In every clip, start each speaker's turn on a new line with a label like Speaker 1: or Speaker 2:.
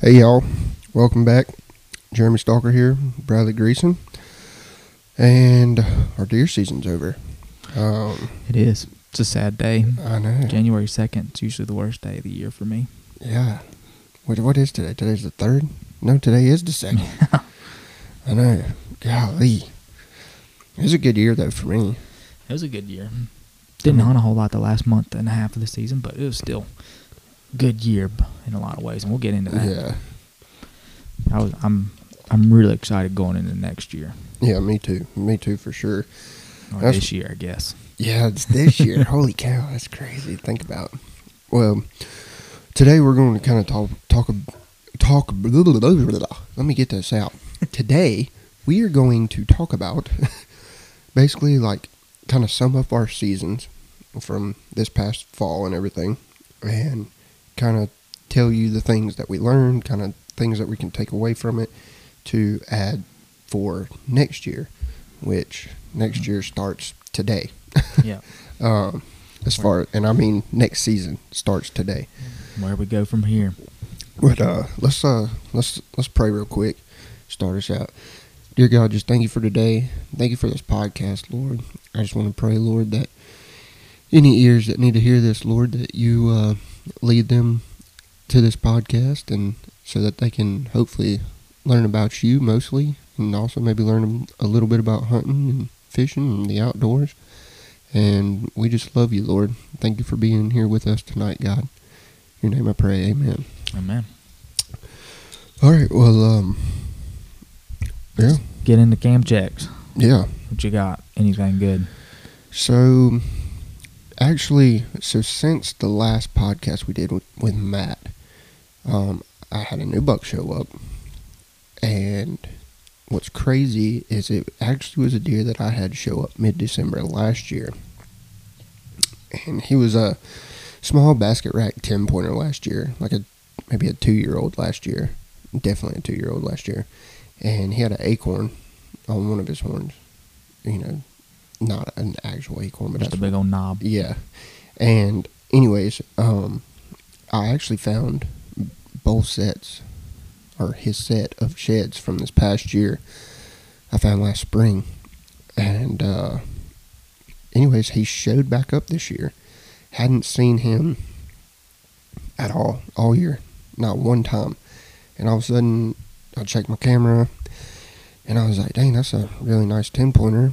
Speaker 1: Hey y'all, welcome back. Jeremy Stalker here, Bradley Greason, and our deer season's over. Um,
Speaker 2: It is. It's a sad day.
Speaker 1: I know.
Speaker 2: January 2nd, it's usually the worst day of the year for me.
Speaker 1: Yeah. What what is today? Today's the third. No, today is the second. I know. Golly, it was a good year though for me.
Speaker 2: It was a good year. Didn't hunt a whole lot the last month and a half of the season, but it was still good year in a lot of ways, and we'll get into that.
Speaker 1: Yeah.
Speaker 2: I was, I'm I'm really excited going into next year
Speaker 1: Yeah, me too. Me too for sure.
Speaker 2: or
Speaker 1: That's-
Speaker 2: this year, I guess.
Speaker 1: Yeah, it's this year. Holy cow, that's crazy to think about. Well, today we're going to kind of talk talk talk. Let me get this out. Today we are going to talk about basically like kind of sum up our seasons from this past fall and everything, and kind of tell you the things that we learned, kind of things that we can take away from it to add for next year, which next year starts today.
Speaker 2: yeah.
Speaker 1: Um, as far and I mean next season starts today.
Speaker 2: Where we go from here.
Speaker 1: But uh, let's uh let's let's pray real quick. Start us out. Dear God, just thank you for today. Thank you for this podcast, Lord. I just want to pray, Lord, that any ears that need to hear this, Lord, that you uh, lead them to this podcast, and so that they can hopefully learn about you mostly, and also maybe learn a little bit about hunting and fishing and the outdoors. And we just love you, Lord. Thank you for being here with us tonight, God. In your name I pray, amen.
Speaker 2: Amen.
Speaker 1: All right. Well, um, yeah,
Speaker 2: Get into cam checks.
Speaker 1: yeah.
Speaker 2: What you got? Anything good?
Speaker 1: So, actually, so since the last podcast we did with, with Matt, um, I had a new buck show up, and what's crazy is it actually was a deer that I had show up mid December last year, and he was a small basket rack ten pointer last year, like a maybe a two year old last year, definitely a two year old last year, and he had an acorn on one of his horns, you know, not an actual acorn, but
Speaker 2: Just a big old knob.
Speaker 1: yeah. And anyways, um, I actually found both sets, or his set of sheds from this past year. I found last spring, and uh, anyways, he showed back up this year. Hadn't seen him at all all year, not one time. And all of a sudden, I checked my camera, and I was like, "Dang, that's a really nice ten pointer."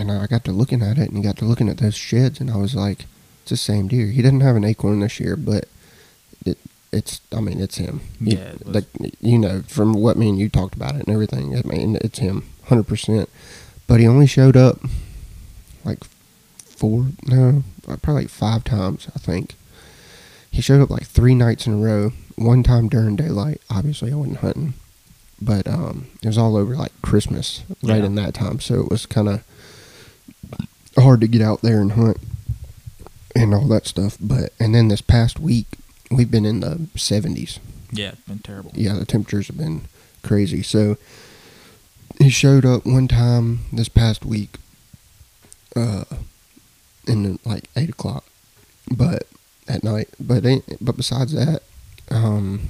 Speaker 1: And I got to looking at it and got to looking at those sheds, and I was like, it's the same deer. He didn't have an acorn this year, but it, it's, I mean, it's him. You-
Speaker 2: Yeah,
Speaker 1: like, you know, from what me and you talked about it and everything, I mean, it's him, 100%. But he only showed up like four, no, probably like five times, I think. He showed up like three nights in a row. One time during daylight. Obviously, I wasn't hunting, but um, it was all over like Christmas right
Speaker 2: Yeah.
Speaker 1: in that time. So it was kind of hard to get out there and hunt and all that stuff. But and then this past week, we've been in the 70s.
Speaker 2: Yeah, it's been terrible.
Speaker 1: Yeah, the temperatures have been crazy. So he showed up one time this past week, uh, in the, like eight o'clock, but at night. But but besides that, um,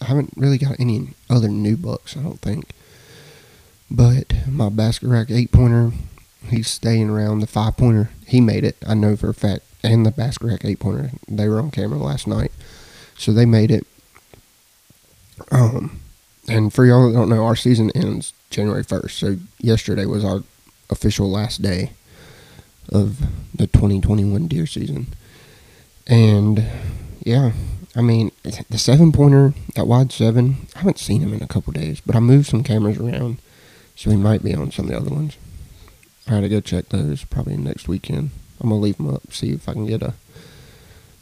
Speaker 1: I haven't really got any other new bucks. I don't think. But my basket rack eight pointer, he's staying around the five pointer. He made it. I know for a fact. And the basket rack eight pointer, they were on camera last night, so they made it. Um, and for y'all that don't know, our season ends January first. So yesterday was our official last day of the 2021 deer season. And yeah, I mean the seven pointer, that wide seven, I haven't seen him in a couple days, but I moved some cameras around, so he might be on some of the other ones. I gotta go check those probably next weekend. I'm gonna leave them up, see if I can get a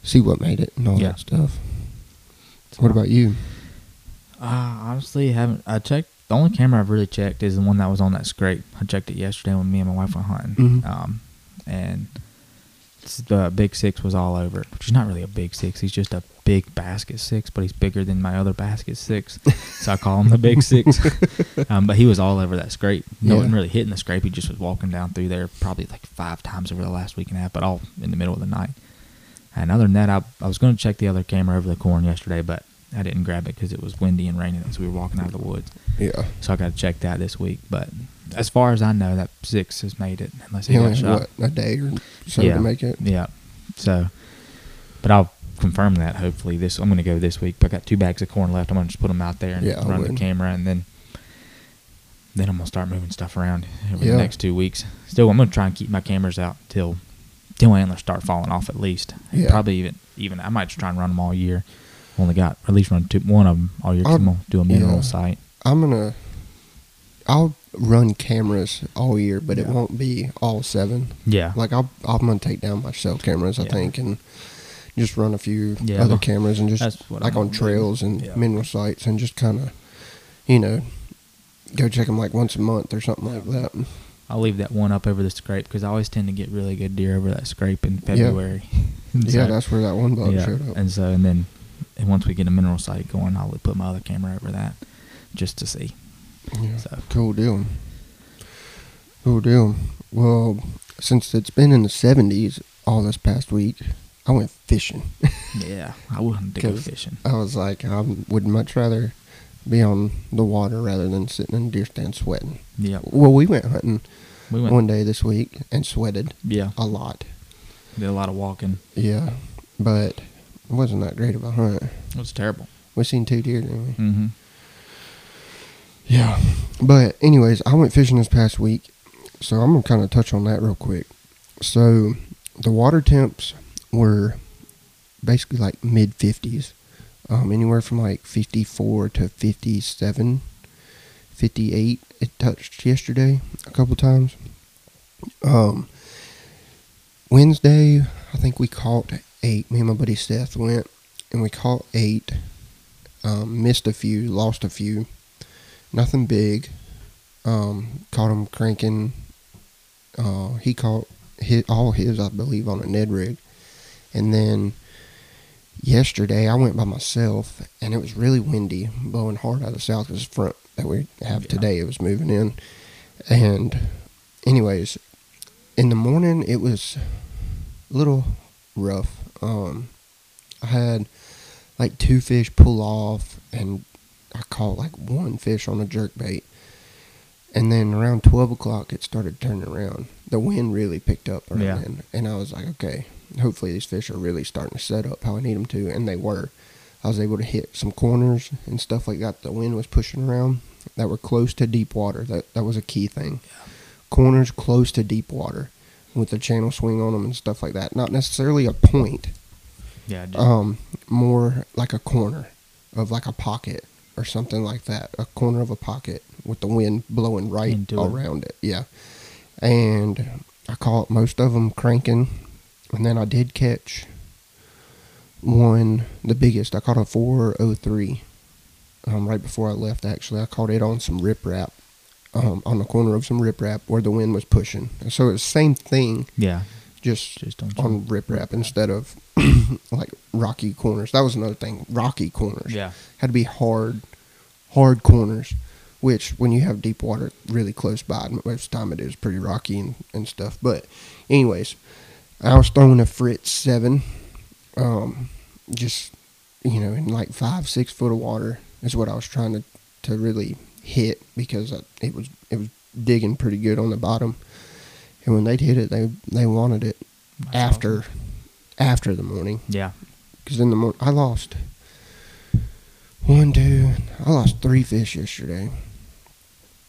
Speaker 1: see what made it and all
Speaker 2: Yeah.
Speaker 1: that stuff. What about you?
Speaker 2: Uh, honestly, haven't. I checked. The only camera I've really checked is the one that was on that scrape. I checked it yesterday when me and my wife went hunting.
Speaker 1: Mhm.
Speaker 2: Um, and the big six was all over which is not really a big six. He's just a big basket six, but he's bigger than my other basket six. so I call him the big six. um, but he was all over that scrape. No
Speaker 1: Yeah.
Speaker 2: one really hitting the scrape. He just was walking down through there probably like five times over the last week and a half, but all in the middle of the night. And other than that, I, I was going to check the other camera over the corn yesterday, but I didn't grab it because it was windy and raining so we were walking out of the woods.
Speaker 1: Yeah.
Speaker 2: So I got to check that this week. But as far as I know, that six has made it unless he
Speaker 1: He
Speaker 2: got shot.
Speaker 1: what, a day or so
Speaker 2: Yeah.
Speaker 1: to make it.
Speaker 2: Yeah. So, but I'll confirm that hopefully this. I'm going to go this week. But I got two bags of corn left. I'm going to just put them out there and
Speaker 1: Yeah,
Speaker 2: run the camera, and then then I'm going to start moving stuff around over
Speaker 1: Yeah.
Speaker 2: the next two weeks. Still, I'm going to try and keep my cameras out till till antlers start falling off at least.
Speaker 1: Yeah.
Speaker 2: Probably even even I might just try and run them all year. Only got at least run two, one of them all year.
Speaker 1: I'll-
Speaker 2: I'm gonna do a mineral
Speaker 1: yeah.
Speaker 2: site.
Speaker 1: I'm gonna. I'll run cameras all year, but it won't be all seven.
Speaker 2: Yeah.
Speaker 1: Like I'll, I'm gonna take down my cell cameras, I
Speaker 2: Yeah.
Speaker 1: think, and just run a few
Speaker 2: Yeah,
Speaker 1: other cameras and just like
Speaker 2: I'm
Speaker 1: on
Speaker 2: gonna do.
Speaker 1: trails and
Speaker 2: Yeah.
Speaker 1: mineral sites and just kind of, you know, go check them like once a month or something like that.
Speaker 2: I'll leave that one up over the scrape because I always tend to get really good deer over that scrape in February.
Speaker 1: Yeah,
Speaker 2: so-
Speaker 1: that's where that one bug
Speaker 2: yeah,
Speaker 1: showed up.
Speaker 2: And so, and then, and once we get a mineral site going, I'll put my other camera over that just to see.
Speaker 1: Yeah.
Speaker 2: So,
Speaker 1: Cool deal. Cool deal. Well, since it's been in the 70s all this past week, I went fishing.
Speaker 2: yeah, I wouldn't go fishing.
Speaker 1: I was like, I would much rather be on the water rather than sitting in a deer stand sweating.
Speaker 2: Yeah,
Speaker 1: Well, we went hunting
Speaker 2: we went.
Speaker 1: one day this week and sweated
Speaker 2: yeah,
Speaker 1: a lot.
Speaker 2: did a lot of walking.
Speaker 1: Yeah, but it wasn't that great of a hunt.
Speaker 2: It was terrible.
Speaker 1: We seen two deer, didn't we?
Speaker 2: Mm-hmm.
Speaker 1: Yeah. But anyways, I went fishing this past week, so I'm gonna kind of touch on that real quick. So the water temps were basically like mid 50s, um, anywhere from like 54 to 57, 58. It touched yesterday a couple times. Um, Wednesday, I think we caught eight. Me and my buddy Seth went, and we caught eight. Um, missed a few, lost a few nothing big. Um, caught him cranking. Uh, he caught hit all his, I believe, on a Ned rig. And then yesterday, I went by myself, and it was really windy, blowing hard out of the south. Because the front that we have
Speaker 2: Yeah.
Speaker 1: today, it was moving in. And, anyways, in the morning, it was a little rough. Um, I had like two fish pull off, and I caught like one fish on a jerk bait. And then around 12 o'clock, it started turning around. The wind really picked up around
Speaker 2: Yeah.
Speaker 1: then. And I was like, okay, hopefully these fish are really starting to set up how I need them to. And they were. I was able to hit some corners and stuff like that. The wind was pushing around that were close to deep water. That, that was a key thing. Corners close to deep water with the channel swing on them and stuff like that. Not necessarily a point,
Speaker 2: Yeah,
Speaker 1: um, more like a corner of like a pocket or something like that. A corner of a pocket with the wind blowing right
Speaker 2: Into it.
Speaker 1: around it. Yeah. And I caught most of them cranking. And then I did catch one, the biggest. I caught a 403 um, right before I left, actually. I caught it on some riprap. Um, on the corner of some riprap where the wind was pushing. So it was the same thing,
Speaker 2: yeah,
Speaker 1: just
Speaker 2: just
Speaker 1: on riprap instead of like rocky corners. That was another thing. Rocky corners
Speaker 2: yeah,
Speaker 1: had to be hard, hard corners. Which, when you have deep water really close by, most of the time it is pretty rocky and, and stuff. But, anyways, I was throwing a Fritz seven, um, just you know, in like five, six foot of water is what I was trying to to really hit because I, it was it was digging pretty good on the bottom. And when they'd hit it, they they wanted it
Speaker 2: That's
Speaker 1: after
Speaker 2: awesome.
Speaker 1: after the morning
Speaker 2: Yeah,
Speaker 1: because in the morning I lost one, two, I lost three fish yesterday.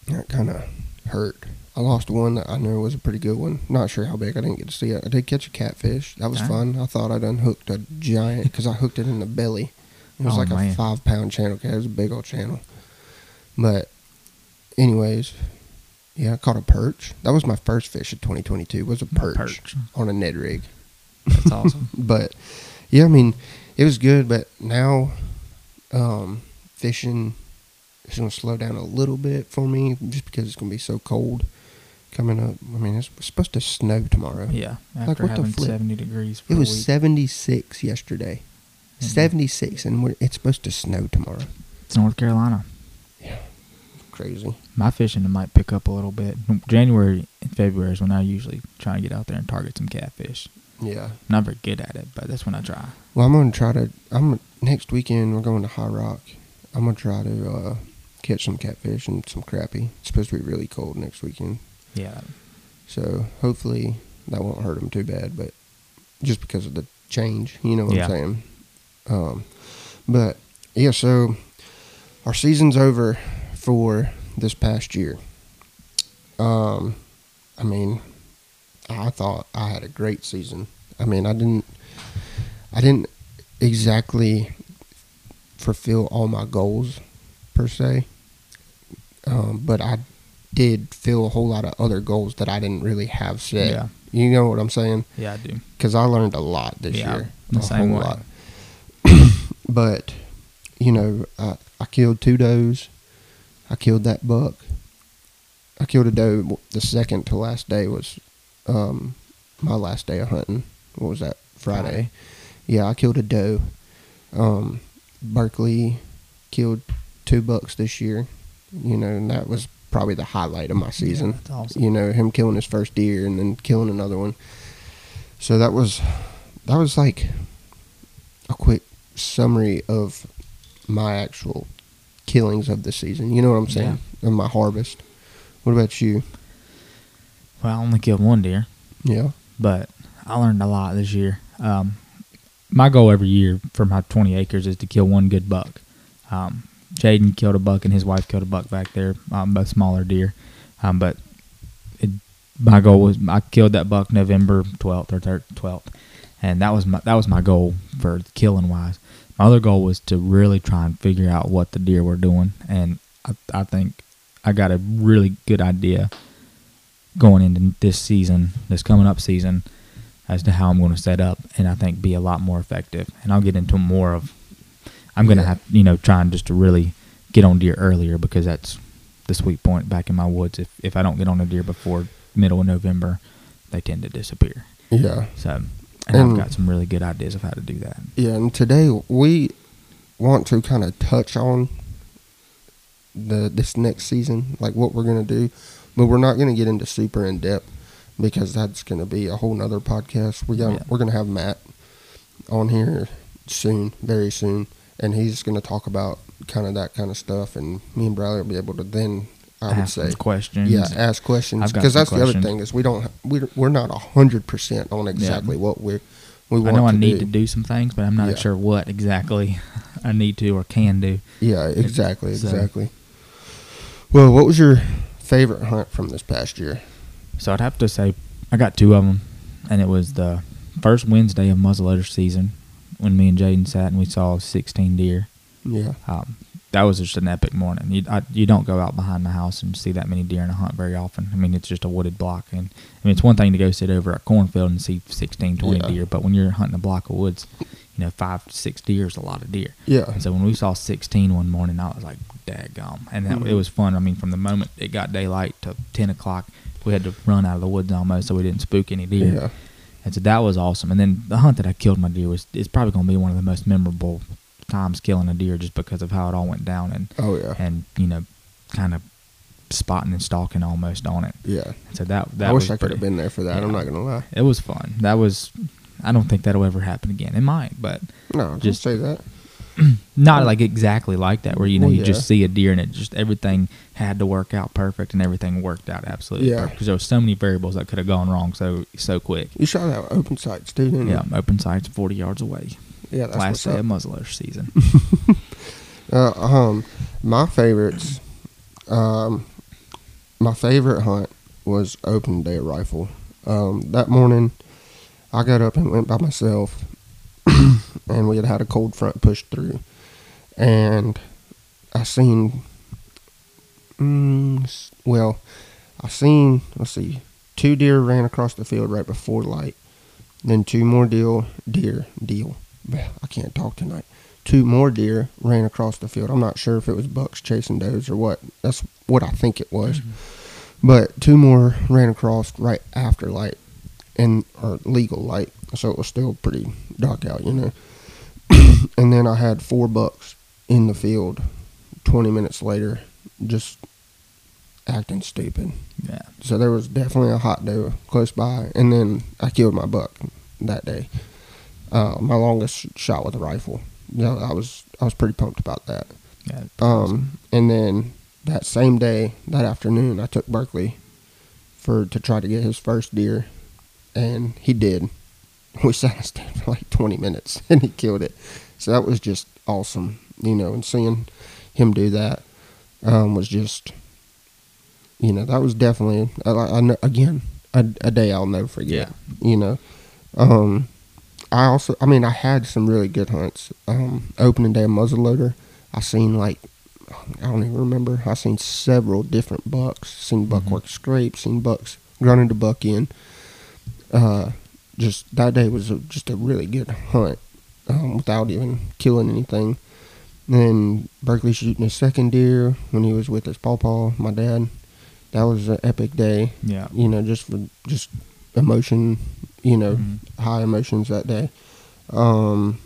Speaker 1: That kind of hurt. I lost one that I knew was a pretty good one. Not sure how big. I didn't get to see it. I did catch a catfish. That was fun. I thought I'd unhooked a giant because I hooked it in the belly. It was
Speaker 2: Oh,
Speaker 1: like a five pound channel cat. It was a big old channel. But, anyways, yeah, I caught a perch. That was my first fish of 2022. Was a perch,
Speaker 2: perch.
Speaker 1: on a Ned rig.
Speaker 2: That's awesome.
Speaker 1: But yeah, I mean, it was good. But now, um, fishing is going to slow down a little bit for me just because it's going to be so cold coming up. I mean, it's supposed to snow tomorrow.
Speaker 2: Yeah,
Speaker 1: Like, what the flip?
Speaker 2: seventy degrees
Speaker 1: It was
Speaker 2: week.
Speaker 1: 76 yesterday.
Speaker 2: Mhm.
Speaker 1: 76, and we're, it's supposed to snow tomorrow.
Speaker 2: It's North Carolina.
Speaker 1: Crazy.
Speaker 2: My fishing might pick up a little bit. January and February is when I usually try and get out there and target some catfish.
Speaker 1: Yeah.
Speaker 2: I'm not very good at it, but that's when I try.
Speaker 1: Well, I'm gonna try to. I'm next weekend. We're going to High Rock. I'm gonna try to uh, catch some catfish and some crappie. It's supposed to be really cold next weekend,
Speaker 2: Yeah.
Speaker 1: so hopefully that won't hurt them too bad. But just because of the change, you know what
Speaker 2: Yeah.
Speaker 1: I'm saying. Um, but yeah, so our season's over for this past year. Um, I mean, I thought I had a great season. I mean, I didn't, I didn't exactly fulfill all my goals per se, um, but I did fill a whole lot of other goals that I didn't really have set.
Speaker 2: Yeah.
Speaker 1: You know what I'm saying?
Speaker 2: Yeah, I do.
Speaker 1: Because I learned a lot this
Speaker 2: Yeah,
Speaker 1: year,
Speaker 2: the
Speaker 1: a
Speaker 2: same
Speaker 1: whole
Speaker 2: way.
Speaker 1: lot. but you know, I, I killed two does. I killed that buck. I killed a doe. The second to last day was um, my last day of hunting. What was that? Friday. Yeah, I killed a doe. Um, Berkeley killed two bucks this year. You know, and that was probably the highlight of my season
Speaker 2: Yeah, that's awesome.
Speaker 1: you know him killing his first deer and then killing another one so that was that was like a quick summary of my actual killings of the season you know what i'm saying of my harvest what about you
Speaker 2: Well, I only killed one deer,
Speaker 1: yeah
Speaker 2: but I learned a lot this year. Um, my goal every year for my 20 acres is to kill one good buck. Um, Jaden killed a buck and his wife killed a buck back there, um, both smaller deer. Um, but it, my goal was I killed that buck November 12th or thir- 12th, and that was my that was my goal for killing wise. My other goal was to really try and figure out what the deer were doing, and I, I think I got a really good idea going into this season, this coming up season, as to how I'm going to set up, and I think be a lot more effective. And I'll get into more of. I'm going to
Speaker 1: Yeah.
Speaker 2: have you know trying just to really get on deer earlier because that's the sweet point back in my woods. If if I don't get on a deer before middle of November, they tend to disappear.
Speaker 1: yeah
Speaker 2: So, and,
Speaker 1: And-
Speaker 2: I've got some really good ideas of how to do that.
Speaker 1: yeah and today we want to kind of touch on the this next season like what we're going to do but we're not going to get into super in depth because that's going to be a whole nother podcast we got
Speaker 2: Yeah.
Speaker 1: we're going to have matt on here soon very soon and he's going to talk about kind of that kind of stuff and me and bradley will be able to then i would
Speaker 2: Ask
Speaker 1: say
Speaker 2: questions.
Speaker 1: yeah ask questions because that's the other thing is we don't we're, we're not a hundred percent on exactly what we're we want. To do.
Speaker 2: I know I
Speaker 1: to
Speaker 2: need
Speaker 1: do.
Speaker 2: to do some things, but I'm not
Speaker 1: Yeah.
Speaker 2: sure what exactly I need to or can do.
Speaker 1: Yeah, exactly,
Speaker 2: So-
Speaker 1: exactly. Well, what was your favorite hunt from this past year?
Speaker 2: So I'd have to say I got two of them, and it was the first Wednesday of muzzleloader season when me and Jaden sat and we saw 16 deer.
Speaker 1: Yeah,
Speaker 2: Um, that was just an epic morning. You I, you don't go out behind my house and see that many deer in a hunt very often. I mean, it's just a wooded block, and I mean it's one thing to go sit over a cornfield and see 16, 20
Speaker 1: Yeah.
Speaker 2: deer, but when you're hunting a block of woods, you know five, six deer is a lot of deer.
Speaker 1: yeah,
Speaker 2: And so when we saw 16 one morning, I was like, daggum. And that,
Speaker 1: Mhm.
Speaker 2: it was fun. I mean, from the moment it got daylight to 10 o'clock, we had to run out of the woods almost so we didn't spook any deer.
Speaker 1: yeah,
Speaker 2: And so that was awesome. And then the hunt that I killed my deer was is probably going to be one of the most memorable times killing a deer just because of how it all went down and,
Speaker 1: oh yeah,
Speaker 2: and you know, kind of spotting and stalking almost on it.
Speaker 1: yeah.
Speaker 2: So that, that
Speaker 1: I
Speaker 2: was
Speaker 1: wish I could have been there for that. I'm not gonna lie.
Speaker 2: It was fun. That was, I don't think that'll ever happen again. It might, but
Speaker 1: No, just say that.
Speaker 2: not like exactly like that where you know
Speaker 1: Well,
Speaker 2: you just see a deer and it just everything had to work out perfect and everything worked out absolutely
Speaker 1: Yeah.
Speaker 2: because there was so many variables that could have gone wrong so so quick.
Speaker 1: You shot out open sights too, didn't
Speaker 2: Yeah,
Speaker 1: you?
Speaker 2: open sights forty yards away.
Speaker 1: Yeah, that's
Speaker 2: Last day of muzzleloader season.
Speaker 1: Uh, um, my favorites, um, my favorite hunt was open day rifle. Um, that morning, I got up and went by myself, and we had had a cold front push through, and I seen, mm, well, I seen, let's see, two deer ran across the field right before light, then two more deal, deer, deal. I can't talk tonight two more deer ran across the field. I'm not sure if it was bucks chasing does or what. That's what I think it was. Mm-hmm. But two more ran across right after light and or legal light, so it was still pretty dark out, you know. and then I had four bucks in the field 20 minutes later just acting stupid.
Speaker 2: yeah.
Speaker 1: So there was definitely a hot doe close by and then I killed my buck that day. Uh, my longest shot with a rifle. Yeah, I was I was pretty pumped about that.
Speaker 2: Yeah.
Speaker 1: Um, and then that same day, that afternoon, I took Berkeley for to try to get his first deer, and he did. We sat in stand for like 20 minutes, and he killed it. So that was just awesome, you know. And seeing him do that um, was just, you know, that was definitely I, I, again a, a day I'll never forget. You know, um, I also, I mean, I had some really good hunts. Um, opening day of muzzleloader, I seen like I don't even remember. I seen several different bucks. Seen buck
Speaker 2: Mhm.
Speaker 1: work scrape. Seen bucks running to buck in. Uh, just that day was a, just a really good hunt um, without even killing anything. And then Berkeley shooting his second deer when he was with his pawpaw, my dad. That was an epic day.
Speaker 2: Yeah.
Speaker 1: You know, just for just emotion. You know,
Speaker 2: Mhm.
Speaker 1: high emotions that day. Um,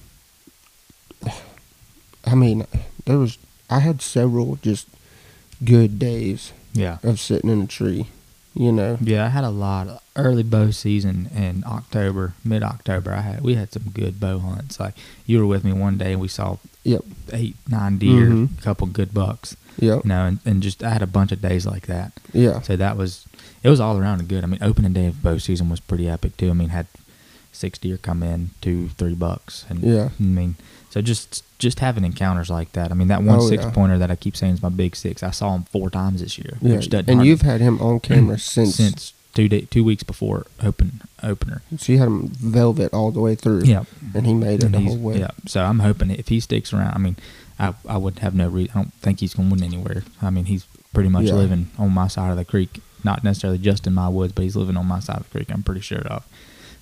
Speaker 1: I mean, there was I had several just good days
Speaker 2: Yeah.
Speaker 1: of sitting in a tree. You know,
Speaker 2: Yeah, I had a lot of early bow season in October, mid October. I had we had some good bow hunts. Like you were with me one day and we saw
Speaker 1: Yep.
Speaker 2: eight, nine deer,
Speaker 1: Mhm.
Speaker 2: a couple good bucks.
Speaker 1: yep,
Speaker 2: You know, and, and just I had a bunch of days like that.
Speaker 1: yeah,
Speaker 2: So that was it was all around good. I mean, opening day of bow season was pretty epic too. I mean, had six deer come in, two, three bucks, and
Speaker 1: Yeah.
Speaker 2: I mean, so just just having encounters like that. I mean, that one
Speaker 1: Oh,
Speaker 2: six
Speaker 1: yeah.
Speaker 2: pointer that I keep saying is my big six. I saw him four times this year,
Speaker 1: yeah.
Speaker 2: which doesn't
Speaker 1: And
Speaker 2: hardly-
Speaker 1: you've had him on camera since,
Speaker 2: since two day, two weeks before open opener.
Speaker 1: so you had him velvet all the way through.
Speaker 2: Yeah,
Speaker 1: and he made it
Speaker 2: And
Speaker 1: the whole way.
Speaker 2: Yeah, so I'm hoping if he sticks around, I mean, I I would have no reason. I don't think he's going to win anywhere. I mean, he's pretty much
Speaker 1: Yeah.
Speaker 2: living on my side of the creek, not necessarily just in my woods, but he's living on my side of the creek. I'm pretty sure of.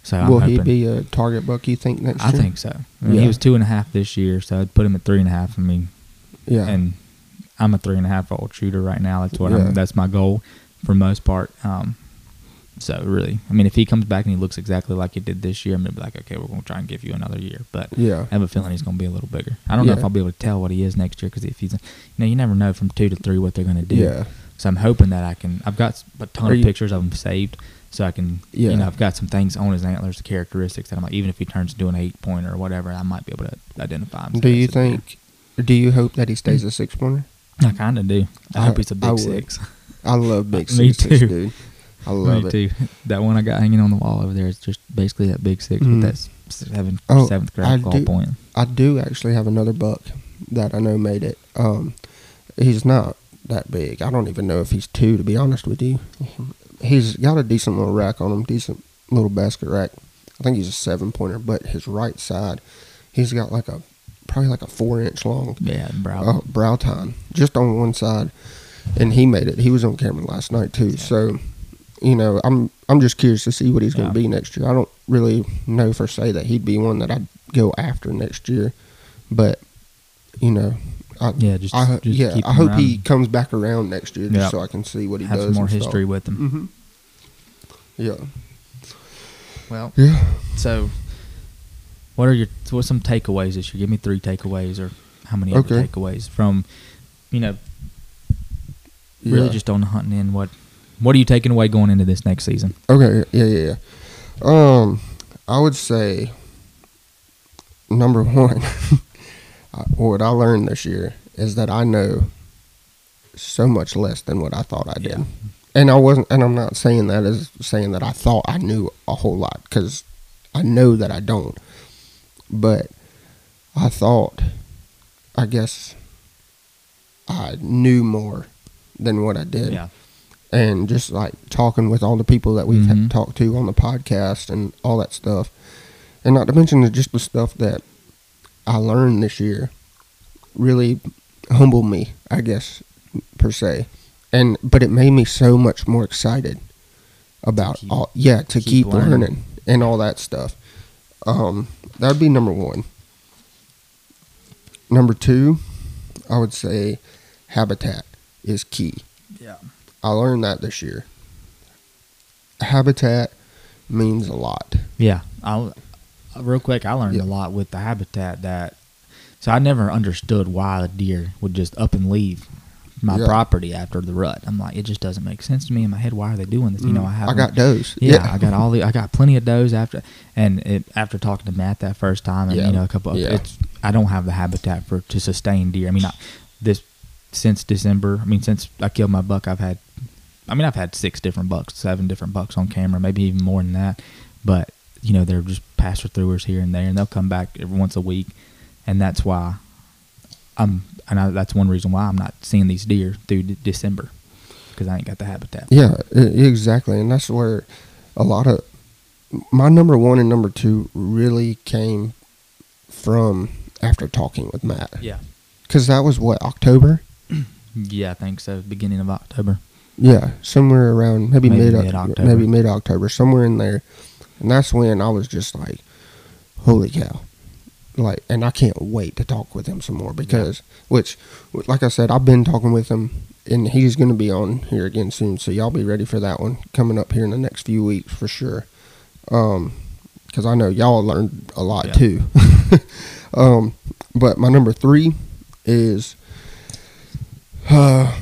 Speaker 2: So I'm
Speaker 1: Will
Speaker 2: hoping,
Speaker 1: he be a target buck? You think next year?
Speaker 2: I
Speaker 1: year?
Speaker 2: think so. I mean,
Speaker 1: Yeah.
Speaker 2: He was two and a half this year, so I'd put him at three and a half. I mean,
Speaker 1: Yeah,
Speaker 2: and I'm a three and a half old shooter right now. That's what
Speaker 1: Yeah.
Speaker 2: I'm, that's my goal for most part. Um, so really, I mean, if he comes back and he looks exactly like he did this year, I'm gonna be like, okay, we're gonna try and give you another year. But
Speaker 1: yeah,
Speaker 2: I have a feeling he's gonna be a little bigger. I don't know if I'll be able to tell what he is next year because if he's, you know, you never know from two to three what they're gonna do.
Speaker 1: yeah,
Speaker 2: So I'm hoping that I can. I've got a ton
Speaker 1: Are
Speaker 2: of
Speaker 1: you-
Speaker 2: pictures of him saved, so I can.
Speaker 1: Yeah.
Speaker 2: You know, I've got some things on his antlers, the characteristics that I'm like, even if he turns into an eight pointer or whatever, I might be able to identify him.
Speaker 1: Do you think? Do you hope that he stays a six pointer?
Speaker 2: I kind of do. I,
Speaker 1: I-
Speaker 2: hope he's a big
Speaker 1: would.
Speaker 2: six.
Speaker 1: I love big
Speaker 2: Me
Speaker 1: sixes,
Speaker 2: too.
Speaker 1: dude. I love
Speaker 2: Me
Speaker 1: it.
Speaker 2: too. That one I got hanging on the wall over there is just basically that big six
Speaker 1: Mhm.
Speaker 2: with that s- seventh
Speaker 1: Oh,
Speaker 2: seventh
Speaker 1: I
Speaker 2: grade
Speaker 1: do-
Speaker 2: point.
Speaker 1: I do actually have another buck that I know made it. Um, he's not that big. I don't even know if he's two, to be honest with you. He's got a decent little rack on him, decent little basket rack. I think he's a seven pointer, but his right side, he's got like a probably like a four inch long
Speaker 2: Yeah, brow.
Speaker 1: uh, brow tine just on one side, and he made it. He was on camera last night too. So, you know, I'm I'm just curious to see what he's going
Speaker 2: Yeah.
Speaker 1: to be next year. I don't really know for say that he'd be one that I'd go after next year, but you know, I,
Speaker 2: Yeah, just-
Speaker 1: I,
Speaker 2: just
Speaker 1: yeah, I hope he comes back around next year just
Speaker 2: Yeah.
Speaker 1: so I can see what he
Speaker 2: have
Speaker 1: does.
Speaker 2: some more
Speaker 1: and stuff.
Speaker 2: history with him.
Speaker 1: Mhm. Yeah,
Speaker 2: Well,
Speaker 1: yeah.
Speaker 2: so what are your what's some takeaways this year? Give me three takeaways, or how many other takeaways from, you know, really
Speaker 1: yeah.
Speaker 2: just on the hunting end. What what are you taking away going into this next season?
Speaker 1: Okay, yeah, yeah, yeah. Um, I would say number one, what I learned this year is that I know so much less than what I thought I did.
Speaker 2: Yeah.
Speaker 1: And I wasn't, and I'm not saying that as saying that I thought I knew a whole lot because I know that I don't. But I thought, I guess, I knew more than what I did
Speaker 2: Yeah,
Speaker 1: and just like talking with all the people that we've
Speaker 2: Mhm.
Speaker 1: had talked to on the podcast and all that stuff, and not to mention just the stuff that I learned this year, really humbled me, I guess per se, and but it made me so much more excited about
Speaker 2: keep-
Speaker 1: all yeah to
Speaker 2: keep
Speaker 1: keep,
Speaker 2: learning.
Speaker 1: learning. and all that stuff. Um, that'd be number one. Number two, I would say habitat is key.
Speaker 2: yeah,
Speaker 1: I learned that this year. Habitat means a lot.
Speaker 2: yeah. Uh, real quick. I learned
Speaker 1: Yeah.
Speaker 2: a lot with the habitat that. So I never understood why the deer would just up and leave my
Speaker 1: Yeah.
Speaker 2: property after the rut. I'm like, it just doesn't make sense to me in my head. Why are they doing this? You know, I have
Speaker 1: Mm. I got does.
Speaker 2: yeah, I got all the I got plenty of does after and it, after talking to Matt that first time and
Speaker 1: Yeah.
Speaker 2: you know a couple of,
Speaker 1: Yeah.
Speaker 2: it's I don't have the habitat for to sustain deer. I mean, I, this since December. I mean, since I killed my buck, I've had I mean, I've had six different bucks, seven different bucks on camera, maybe even more than that. But you know, they're just passer throughers here and there, and they'll come back every once a week, and that's why I'm and I, that's one reason why I'm not seeing these deer through de- December because I ain't got the habitat.
Speaker 1: Yeah, exactly, and that's where a lot of my number one and number two really came from after talking with Matt.
Speaker 2: Yeah.
Speaker 1: because that was what October.
Speaker 2: Yeah, I think so. Beginning of October.
Speaker 1: Yeah, somewhere around maybe,
Speaker 2: Maybe
Speaker 1: mid
Speaker 2: mid-October.
Speaker 1: maybe mid October, somewhere in there, and that's when I was just like, "Holy cow!" Like, and I can't wait to talk with him some more because, which, like I said, I've been talking with him, and he's going to be on here again soon. So y'all be ready for that one coming up here in the next few weeks for sure. Um, because I know y'all learned a lot
Speaker 2: Yeah.
Speaker 1: too. um, but my number three is, uh,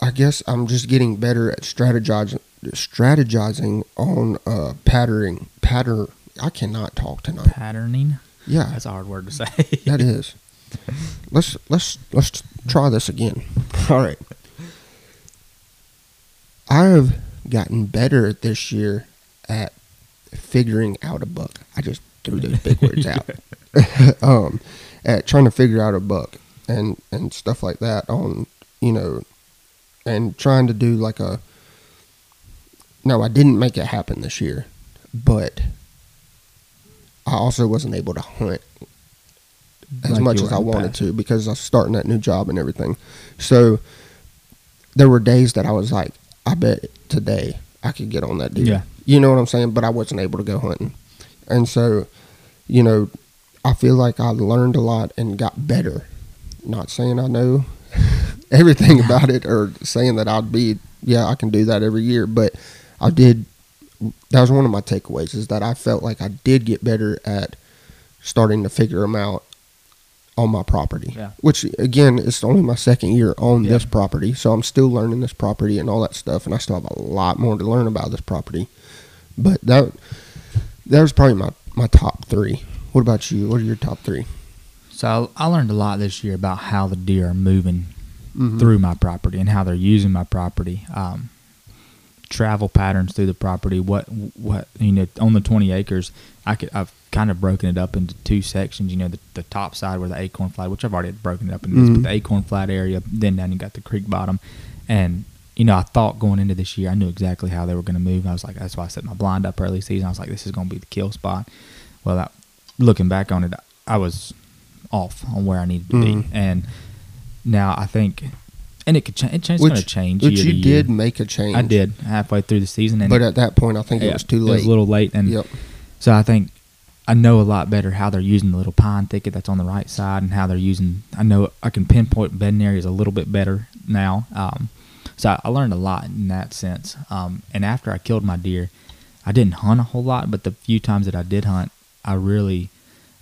Speaker 1: I guess I'm just getting better at strategizing, strategizing on uh patterning pattern. I cannot talk tonight.
Speaker 2: Patterning.
Speaker 1: Yeah,
Speaker 2: That's a hard word to say.
Speaker 1: that is. Let's let's let's try this again. All right. I have gotten better this year at figuring out a buck. I just threw those big words out. um, at trying to figure out a buck and and stuff like that on you know, and trying to do like a. No, I didn't make it happen this year, but I also wasn't able to hunt as
Speaker 2: Like
Speaker 1: much as I wanted to because I was starting that new job and everything. So there were days that I was like, I bet today I could get on that deer.
Speaker 2: Yeah.
Speaker 1: You know what I'm saying? But I wasn't able to go hunting. And so, you know, I feel like I learned a lot and got better. Not saying I know everything about it or saying that I'd be, yeah, I can do that every year, but I did. That was one of my takeaways is that I felt like I did get better at starting to figure them out on my property.
Speaker 2: Yeah.
Speaker 1: Which again, it's only my second year on
Speaker 2: Yeah.
Speaker 1: this property, so I'm still learning this property and all that stuff, and I still have a lot more to learn about this property. But that that was probably my my top three. What about you? What are your top three?
Speaker 2: So I learned a lot this year about how the deer are moving
Speaker 1: Mhm.
Speaker 2: through my property and how they're using my property. Um, travel patterns through the property. What what you know on the twenty acres, I could I've kind of broken it up into two sections. You know the, the top side where the acorn flat, which I've already broken it up into, this,
Speaker 1: Mhm.
Speaker 2: but the acorn flat area. Then down you got the creek bottom, and you know I thought going into this year I knew exactly how they were going to move. I was like that's why I set my blind up early season. I was like this is going to be the kill spot. Well, that, looking back on it, I was off on where I needed to
Speaker 1: Mhm.
Speaker 2: be, and now I think, and it could change. It's going
Speaker 1: Which-
Speaker 2: to change.
Speaker 1: Which you did
Speaker 2: year.
Speaker 1: make a change.
Speaker 2: I did halfway through the season, and
Speaker 1: but at that point, I think it was too late.
Speaker 2: It was a little late, and
Speaker 1: yep.
Speaker 2: so I think I know a lot better how they're using the little pine thicket that's on the right side, and how they're using. I know I can pinpoint bedding areas a little bit better now. Um, so I, I learned a lot in that sense. Um, and after I killed my deer, I didn't hunt a whole lot, but the few times that I did hunt, I really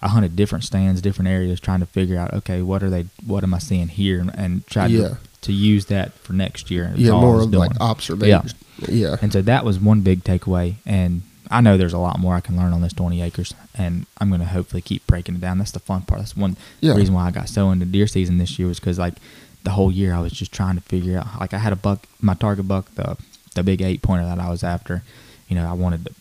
Speaker 2: I hunted different stands, different areas, trying to figure out okay, what are they, what am I seeing here, and, and tried
Speaker 1: Yeah.
Speaker 2: to, to use that for next year.
Speaker 1: Yeah, more of like observation. Yeah.
Speaker 2: And so that was one big takeaway. And I know there's a lot more I can learn on this 20 acres, and I'm going to hopefully keep breaking it down. That's the fun part. That's one
Speaker 1: Yeah.
Speaker 2: reason why I got so into deer season this year was because like the whole year I was just trying to figure out. Like I had a buck, my target buck, the the big eight pointer that I was after. You know, I wanted to,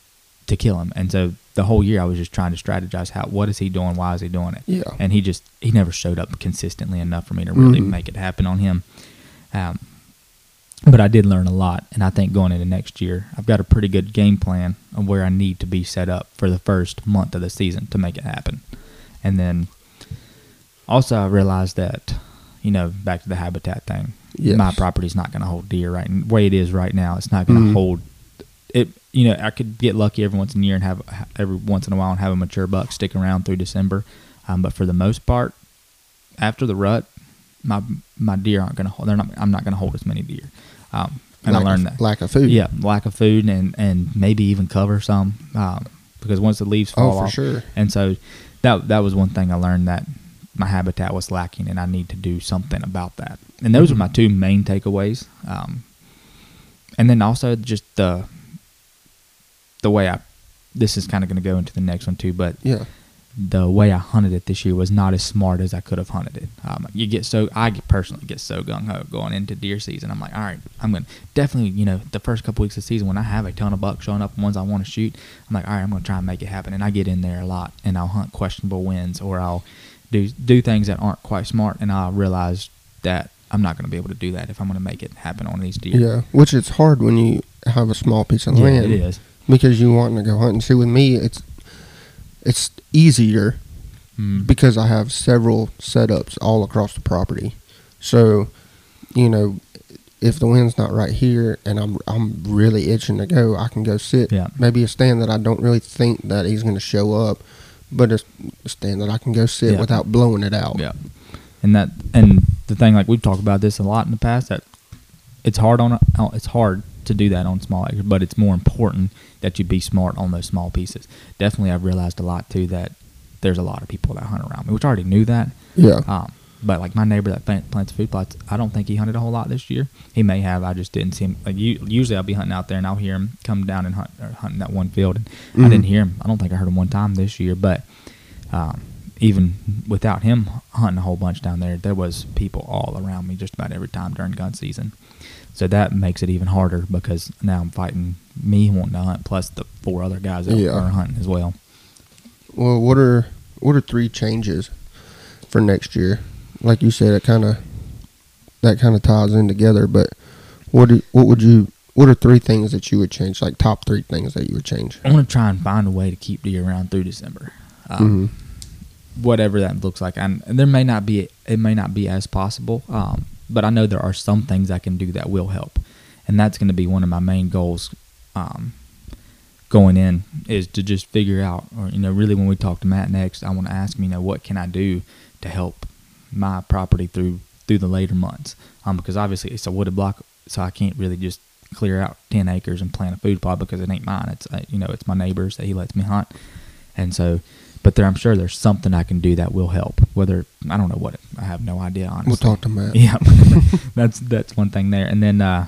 Speaker 2: to kill him, and so the whole year I was just trying to strategize how what is he doing, why is he doing it,
Speaker 1: Yeah.
Speaker 2: and he just he never showed up consistently enough for me to really
Speaker 1: Mhm.
Speaker 2: make it happen on him. Um, but I did learn a lot, and I think going into next year, I've got a pretty good game plan of where I need to be set up for the first month of the season to make it happen. And then also, I realized that, you know, back to the habitat thing,
Speaker 1: Yes.
Speaker 2: my property's not going to hold deer right the way it is right now. It's not going to
Speaker 1: Mhm.
Speaker 2: hold it. You know, I could get lucky every once in a year and have every once in a while and have a mature buck stick around through December. Um, but for the most part, after the rut, my my deer aren't going to hold. They're not. I'm not going to hold as many deer. Um, and
Speaker 1: lack
Speaker 2: I learned
Speaker 1: of,
Speaker 2: that.
Speaker 1: lack of food.
Speaker 2: Yeah, lack of food and and maybe even cover some um, because once the leaves fall
Speaker 1: Oh,
Speaker 2: fall
Speaker 1: for
Speaker 2: off,
Speaker 1: sure.
Speaker 2: and so that that was one thing I learned that my habitat was lacking, and I need to do something about that. And those were my two main takeaways. Um, and then also just the the way I this is kind of going to go into the next one too, but
Speaker 1: Yeah.
Speaker 2: The way I hunted it this year was not as smart as I could have hunted it. Um, you get so I personally get so gung ho going into deer season. I'm like, all right, I'm gonna definitely, you know, the first couple weeks of season when I have a ton of bucks showing up, ones I want to shoot, I'm like, all right, I'm gonna try and make it happen. And I get in there a lot, and I'll hunt questionable winds, or I'll do do things that aren't quite smart, and I realize that I'm not gonna be able to do that if I'm gonna make it happen on these deer.
Speaker 1: Yeah. Which it's hard when you have a small piece of
Speaker 2: Yeah,
Speaker 1: land
Speaker 2: it is.
Speaker 1: because you want to go hunt and See, with me, it's it's easier
Speaker 2: Mm.
Speaker 1: because I have several setups all across the property. So, you know, if the wind's not right here and I'm I'm really itching to go, I can go sit.
Speaker 2: Yeah.
Speaker 1: Maybe a stand that I don't really think that he's going to show up, but a stand that I can go sit
Speaker 2: Yeah.
Speaker 1: without blowing it out.
Speaker 2: Yeah, and that and the thing like we've talked about this a lot in the past that it's hard on uh, it's hard to do that on small acres, but it's more important that you be smart on those small pieces. Definitely, I've realized a lot too that there's a lot of people that hunt around me, which I already knew that.
Speaker 1: Yeah.
Speaker 2: Um, but like my neighbor that plant- plants food plots, I don't think he hunted a whole lot this year. He may have. I just didn't see him. Like u- usually, I'll be hunting out there and I'll hear him come down and hunt or hunting that one field. And I
Speaker 1: Mhm.
Speaker 2: didn't hear him. I don't think I heard him one time this year. But um, even without him hunting a whole bunch down there, there was people all around me just about every time during gun season. So that makes it even harder because now I'm fighting me wanting to hunt plus the four other guys that
Speaker 1: Yeah.
Speaker 2: are hunting as well.
Speaker 1: Well, what are what are three changes for next year? Like you said, it kind of that kind of ties in together. But what do, what would you what are three things that you would change? Like top three things that you would change?
Speaker 2: I want to try and find a way to keep deer around through December. Um,
Speaker 1: Mhm.
Speaker 2: Whatever that looks like. And, and there may not be it may not be as possible, um, but I know there are some things I can do that will help, and that's going to be one of my main goals. Um, going in is to just figure out, or you know, really when we talk to Matt next, I want to ask him, you know, what can I do to help my property through through the later months? Um, because obviously it's a wooded block, so I can't really just clear out ten acres and plant a food plot because it ain't mine. It's uh, you know, it's my neighbor's that he lets me hunt, and so. But there, I'm sure there's something I can do that will help. Whether I don't know what, it, I have no idea. Honestly,
Speaker 1: We'll talk to Matt.
Speaker 2: yeah, that's that's one thing there, and then uh,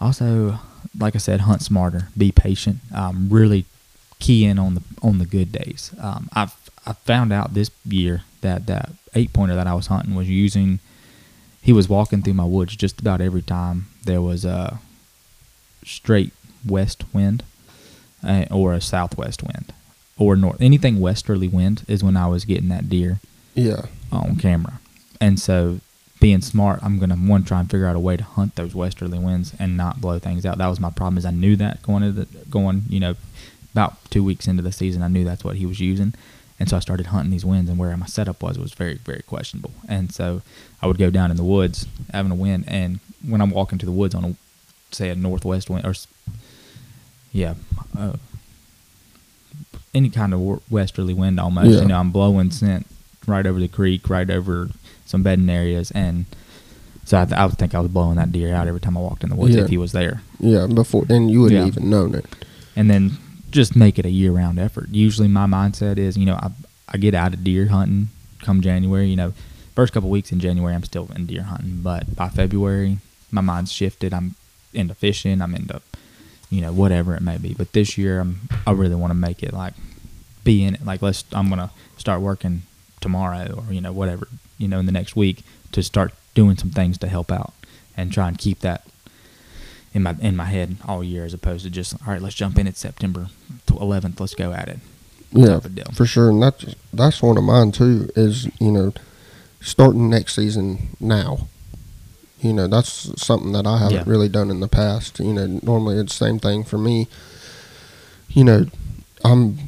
Speaker 2: also, like I said, hunt smarter, be patient, um, really key in on the on the good days. Um, I've I found out this year that that eight pointer that I was hunting was using. He was walking through my woods just about every time there was a straight west wind uh, or a southwest wind or north anything westerly wind is when I was getting that deer
Speaker 1: Yeah.
Speaker 2: on camera. And so being smart, I'm gonna one try and figure out a way to hunt those westerly winds and not blow things out. That was my problem is I knew that going into the, going, you know, about two weeks into the season, I knew that's what he was using. And so I started hunting these winds and where my setup was was very, very questionable. And so I would go down in the woods having a wind and when I'm walking to the woods on a say a northwest wind or yeah, uh, any kind of westerly wind almost.
Speaker 1: Yeah.
Speaker 2: You know, I'm blowing scent right over the creek, right over some bedding areas, and so I, th- I would think I was blowing that deer out every time I walked in the woods
Speaker 1: Yeah.
Speaker 2: if he was there.
Speaker 1: Yeah. Before and you wouldn't
Speaker 2: Yeah.
Speaker 1: even known it.
Speaker 2: And then just make it a year-round effort. Usually, my mindset is, you know, I I get out of deer hunting come January. You know, first couple weeks in January, I'm still in deer hunting, but by February, my mind's shifted. I'm into fishing. I'm into, you know, whatever it may be. But this year, I'm I really want to make it like be in it. Like let's I'm gonna start working tomorrow or you know whatever you know in the next week to start doing some things to help out and try and keep that in my in my head all year as opposed to just all right let's jump in at September 11th let's go at it
Speaker 1: Yeah, for sure. And that's that's one of mine too. Is you know, starting next season now. You know, that's something that I haven't
Speaker 2: Yeah.
Speaker 1: really done in the past. You know, normally it's the same thing for me. You know, I'm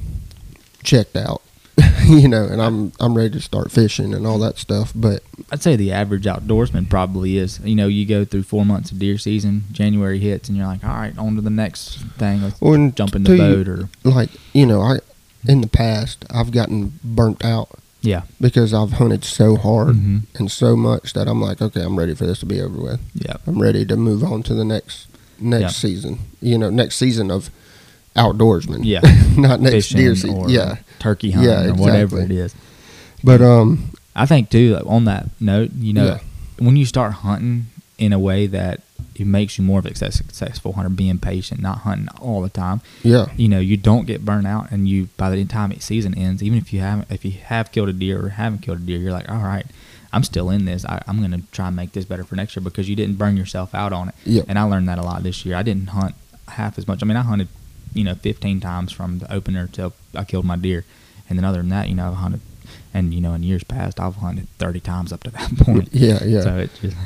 Speaker 1: checked out. you know, and I'm I'm ready to start fishing and all that stuff. But
Speaker 2: I'd say the average outdoorsman probably is you know you go through four months of deer season January hits and you're like all right on to the next thing let's jump in the
Speaker 1: you-
Speaker 2: boat or
Speaker 1: like you know, I in the past I've gotten burnt out
Speaker 2: yeah
Speaker 1: because I've hunted so hard
Speaker 2: Mhm.
Speaker 1: and so much that I'm like, okay, I'm ready for this to be over with.
Speaker 2: yeah
Speaker 1: I'm ready to move on to the next next
Speaker 2: Yeah.
Speaker 1: season. You know, next season of outdoorsman.
Speaker 2: Yeah.
Speaker 1: not next
Speaker 2: fishing
Speaker 1: deer season. Yeah,
Speaker 2: turkey hunting
Speaker 1: Yeah,
Speaker 2: or whatever
Speaker 1: exactly.
Speaker 2: it is
Speaker 1: But um,
Speaker 2: I think too. Like, on that note, you know,
Speaker 1: Yeah.
Speaker 2: when you start hunting in a way that it makes you more of a success- successful hunter, being patient, not hunting all the time.
Speaker 1: yeah,
Speaker 2: You know, you don't get burnt out, and you by the time it season ends, even if you haven't, if you have killed a deer or haven't killed a deer, you're like, all right, I'm still in this. I, I'm going to try and make this better for next year because you didn't burn yourself out on it.
Speaker 1: Yeah.
Speaker 2: And I learned that a lot this year. I didn't hunt half as much. I mean, I hunted, you know, 15 times from the opener till I killed my deer, and then other than that, you know, I've hunted, and you know, in years past, I've hunted 30 times up to that point.
Speaker 1: yeah, yeah.
Speaker 2: So it just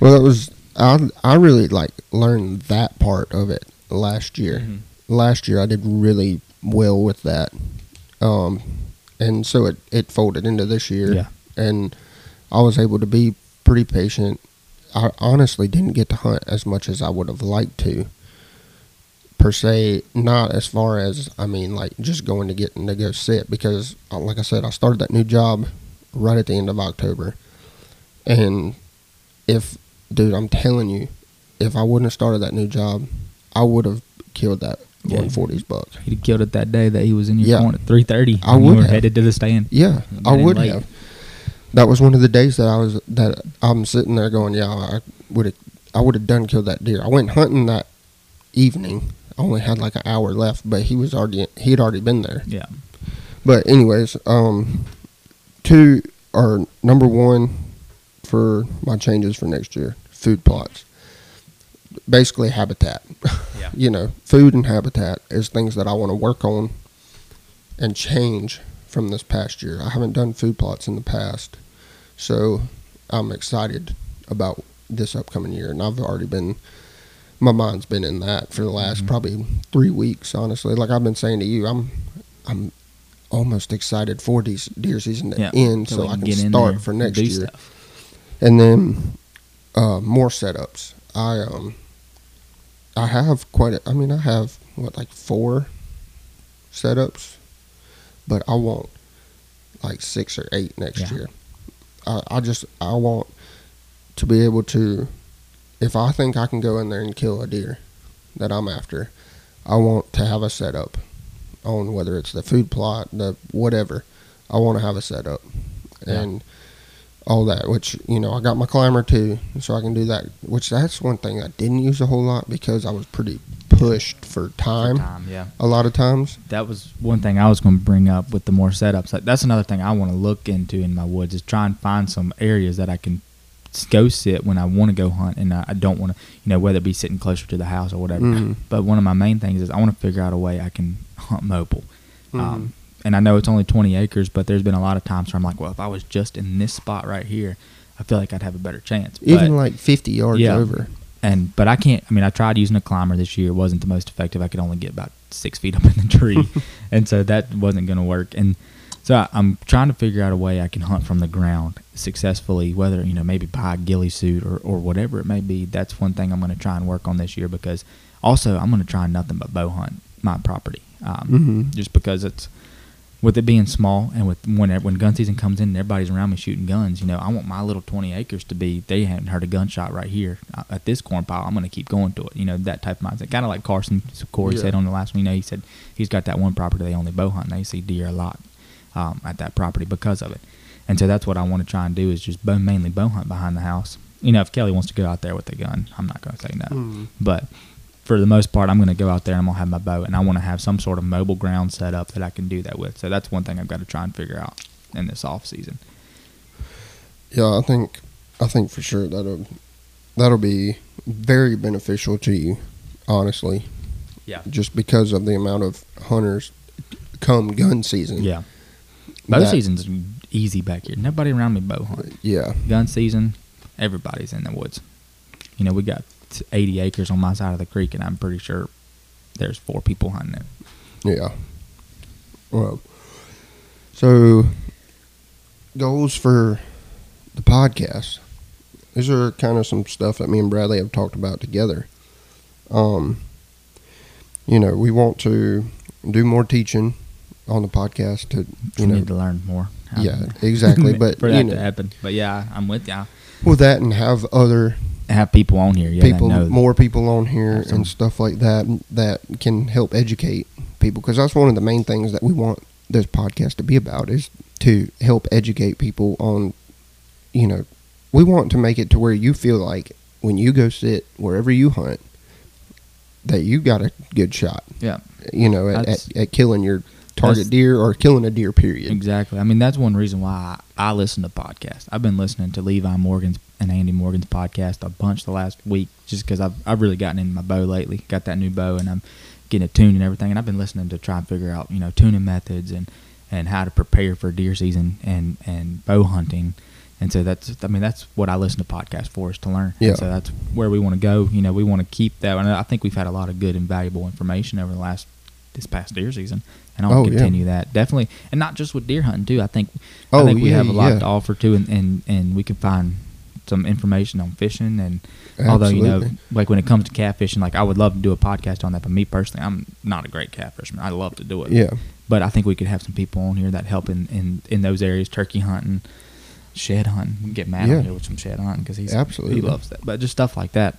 Speaker 1: Well, that was I. I really like learned that part of it last year.
Speaker 2: Mhm.
Speaker 1: Last year, I did really well with that, um, and so it it folded into this year.
Speaker 2: Yeah.
Speaker 1: and I was able to be pretty patient. I honestly didn't get to hunt as much as I would have liked to. Per se, not as far as I mean, like just going to get to go sit because, uh, like I said, I started that new job right at the end of October, and if dude, I'm telling you, if I wouldn't have started that new job, I would have killed that
Speaker 2: Yeah.
Speaker 1: 140s buck.
Speaker 2: he'd killed it that day that he was in your
Speaker 1: Yeah.
Speaker 2: at 3:30.
Speaker 1: I would
Speaker 2: were
Speaker 1: have.
Speaker 2: headed to the stand.
Speaker 1: Yeah, I would
Speaker 2: late.
Speaker 1: have. That was one of the days that I was that I'm sitting there going, yeah, I would have, I would have done killed that deer. I went hunting that evening. I only had like an hour left, but he was already he had already been there.
Speaker 2: Yeah.
Speaker 1: But anyways, um, two or number one for my changes for next year: food plots. Basically, habitat.
Speaker 2: Yeah.
Speaker 1: you know, food and habitat is things that I want to work on and change from this past year. I haven't done food plots in the past, so I'm excited about this upcoming year, and I've already been. My mind's been in that for the last
Speaker 2: Mhm.
Speaker 1: probably three weeks. Honestly, like I've been saying to you, I'm, I'm almost excited for these deer season to
Speaker 2: Yeah.
Speaker 1: end, so
Speaker 2: we
Speaker 1: I can start for next year
Speaker 2: stuff.
Speaker 1: And then uh, more setups. I um, I have quite. A, I mean, I have what like four setups, but I want like six or eight next
Speaker 2: Yeah.
Speaker 1: year. I, I just I want to be able to, if I think I can go in there and kill a deer that I'm after, I want to have a setup on whether it's the food plot, the whatever. I want to have a setup,
Speaker 2: Yeah.
Speaker 1: and all that. Which you know, I got my climber too, so I can do that. Which that's one thing I didn't use a whole lot because I was pretty pushed for
Speaker 2: For
Speaker 1: time,
Speaker 2: time, yeah.
Speaker 1: a lot of times.
Speaker 2: That was one thing I was going to bring up with the more setups. Like, That's another thing I want to look into in my woods is try and find some areas that I can go sit when I want to go hunt and I, I don't want to, you know, whether it be sitting closer to the house or whatever.
Speaker 1: Mhm.
Speaker 2: But one of my main things is I want to figure out a way I can hunt mobile.
Speaker 1: Mhm.
Speaker 2: Um, and I know it's only 20 acres, but there's been a lot of times where I'm like, well, if I was just in this spot right here, I feel like I'd have a better chance.
Speaker 1: Even
Speaker 2: But-
Speaker 1: like fifty yards
Speaker 2: Yeah.
Speaker 1: over.
Speaker 2: and but I can't. I mean, I tried using a climber this year. It wasn't the most effective. I could only get about six feet up in the tree, and so that wasn't going to work. And so I, I'm trying to figure out a way I can hunt from the ground successfully. Whether you know maybe buy a ghillie suit or or whatever it may be. That's one thing I'm going to try and work on this year because also I'm going to try nothing but bow hunt my property. Um,
Speaker 1: Mhm.
Speaker 2: Just because it's with it being small and with when when gun season comes in and everybody's around me shooting guns, you know, I want my little 20 acres to be they haven't heard a gunshot right here uh, at this corn pile. I'm going to keep going to it. You know, that type of mindset. Kind of like Carson Corey
Speaker 1: Yeah.
Speaker 2: said on the last one. You know, he said he's got that one property they only bow hunt and they see deer a lot um, at that property because of it. And so that's what I want to try and do is just bow, mainly bow hunt behind the house. You know, if Kelly wants to go out there with a gun, I'm not going to say no.
Speaker 1: Mhm.
Speaker 2: But for the most part, I'm going to go out there and I'm going to have my bow, and I want to have some sort of mobile ground set up that I can do that with. So that's one thing I've got to try and figure out in this off season.
Speaker 1: Yeah, I think I think for sure that'll that'll be very beneficial to you, honestly.
Speaker 2: Yeah.
Speaker 1: Just because of the amount of hunters come gun season.
Speaker 2: Yeah. Bow
Speaker 1: That-
Speaker 2: season's easy back here. Nobody around me bow hunt.
Speaker 1: Yeah.
Speaker 2: Gun season, everybody's in the woods. You know, we got 80 acres on my side of the creek, and I'm pretty sure there's four people hunting it.
Speaker 1: Yeah. Well, so goals for the podcast. These are kind of some stuff that me and Bradley have talked about together. Um, you know, we want to do more teaching on the podcast to,
Speaker 2: We
Speaker 1: you know,
Speaker 2: need to learn more.
Speaker 1: yeah, exactly. But
Speaker 2: for
Speaker 1: you
Speaker 2: that
Speaker 1: know,
Speaker 2: to happen. But yeah, I'm with you.
Speaker 1: with that and have other
Speaker 2: Have people on here. Yeah,
Speaker 1: people,
Speaker 2: know.
Speaker 1: more people on here
Speaker 2: Have some-
Speaker 1: and stuff like that that can help educate people because that's one of the main things that we want this podcast to be about is to help educate people on, you know, we want to make it to where you feel like when you go sit wherever you hunt, that you got a good shot.
Speaker 2: Yeah.
Speaker 1: You know, at, at, at killing your target
Speaker 2: That's-
Speaker 1: deer or killing a deer. Period.
Speaker 2: Exactly. I mean, that's one reason why I, I listen to podcasts. I've been listening to Levi Morgan's and Andy Morgan's podcast a bunch the last week, just because I've I've really gotten into my bow lately. Got that new bow, and I'm getting it tuned and everything. And I've been listening to try and figure out you know tuning methods and and how to prepare for deer season and and bow hunting. And so that's I mean that's what I listen to podcasts for is to learn. And
Speaker 1: Yeah.
Speaker 2: so that's where we want to go. You know, we want to keep that. And I think we've had a lot of good and valuable information over the last this past deer season, and I want
Speaker 1: Oh,
Speaker 2: to
Speaker 1: yeah.
Speaker 2: continue that definitely, and not just with deer hunting too. I think I
Speaker 1: Oh,
Speaker 2: think we
Speaker 1: yeah,
Speaker 2: have a lot
Speaker 1: yeah.
Speaker 2: to offer too, and, and and we can find some information on fishing and although you know like when it comes to catfishing, like I would love to do a podcast on that, but me personally, I'm not a great catfisherman. I love to do it,
Speaker 1: Yeah.
Speaker 2: but I think we could have some people on here that help in in, in those areas, turkey hunting. Shed hunting, get mad
Speaker 1: Yeah.
Speaker 2: here with some shed hunting because he's
Speaker 1: Absolutely.
Speaker 2: he loves that. But just stuff like that,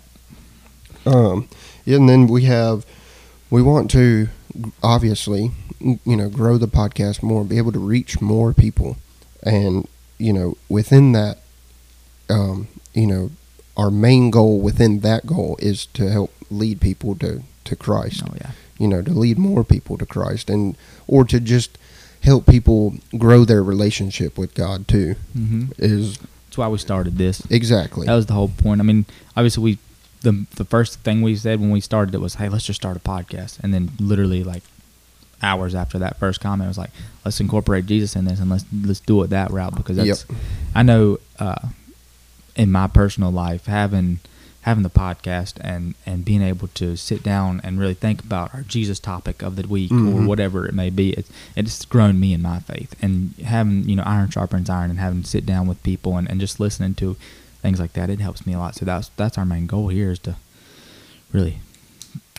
Speaker 1: Um, and then we have, we want to obviously, you know, grow the podcast more, be able to reach more people, and you know, within that, um, you know, our main goal within that goal is to help lead people to to Christ.
Speaker 2: oh yeah,
Speaker 1: You know, to lead more people to Christ, and or to just help people grow their relationship with God too.
Speaker 2: hmm
Speaker 1: Is
Speaker 2: that's why we started this.
Speaker 1: exactly
Speaker 2: That was the whole point. I mean, obviously we the the first thing we said when we started it was, "Hey, let's just start a podcast." And then literally like hours after that first comment was like, "Let's incorporate Jesus in this and let's let's do it that route because that's
Speaker 1: Yep.
Speaker 2: I know uh, in my personal life having having the podcast and and being able to sit down and really think about our Jesus topic of the week or
Speaker 1: Mhm.
Speaker 2: whatever it may be it's it's grown me in my faith and having you know iron sharpens iron and having to sit down with people and, and just listening to things like that it helps me a lot so that's that's our main goal here is to really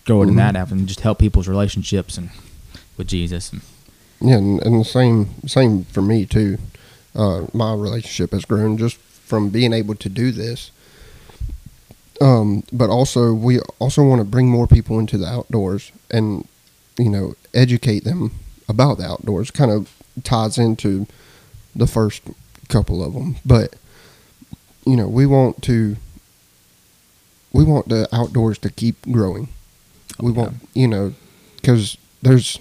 Speaker 2: grow it in
Speaker 1: Mhm.
Speaker 2: that app and just help people's relationships and with Jesus and
Speaker 1: Yeah, and, and the same same for me too. Uh, my relationship has grown just from being able to do this. Um, but also we also want to bring more people into the outdoors and you know educate them about the outdoors. Kind of ties into the first couple of them, but you know we want to we want the outdoors to keep growing. We want you know because there's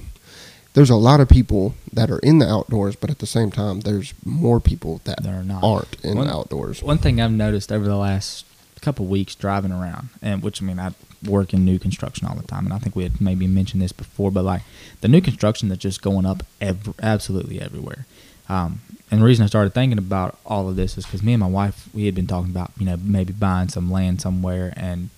Speaker 1: there's a lot of people that are in the outdoors, but at the same time, there's more people that
Speaker 2: That are not.
Speaker 1: aren't in
Speaker 2: One-
Speaker 1: the outdoors.
Speaker 2: One thing I've noticed over the last couple weeks driving around, and which I mean, I work in new construction all the time, and I think we had maybe mentioned this before, but like the new construction that's just going up ev- absolutely everywhere. Um, and the reason I started thinking about all of this is because me and my wife, we had been talking about, you know, maybe buying some land somewhere and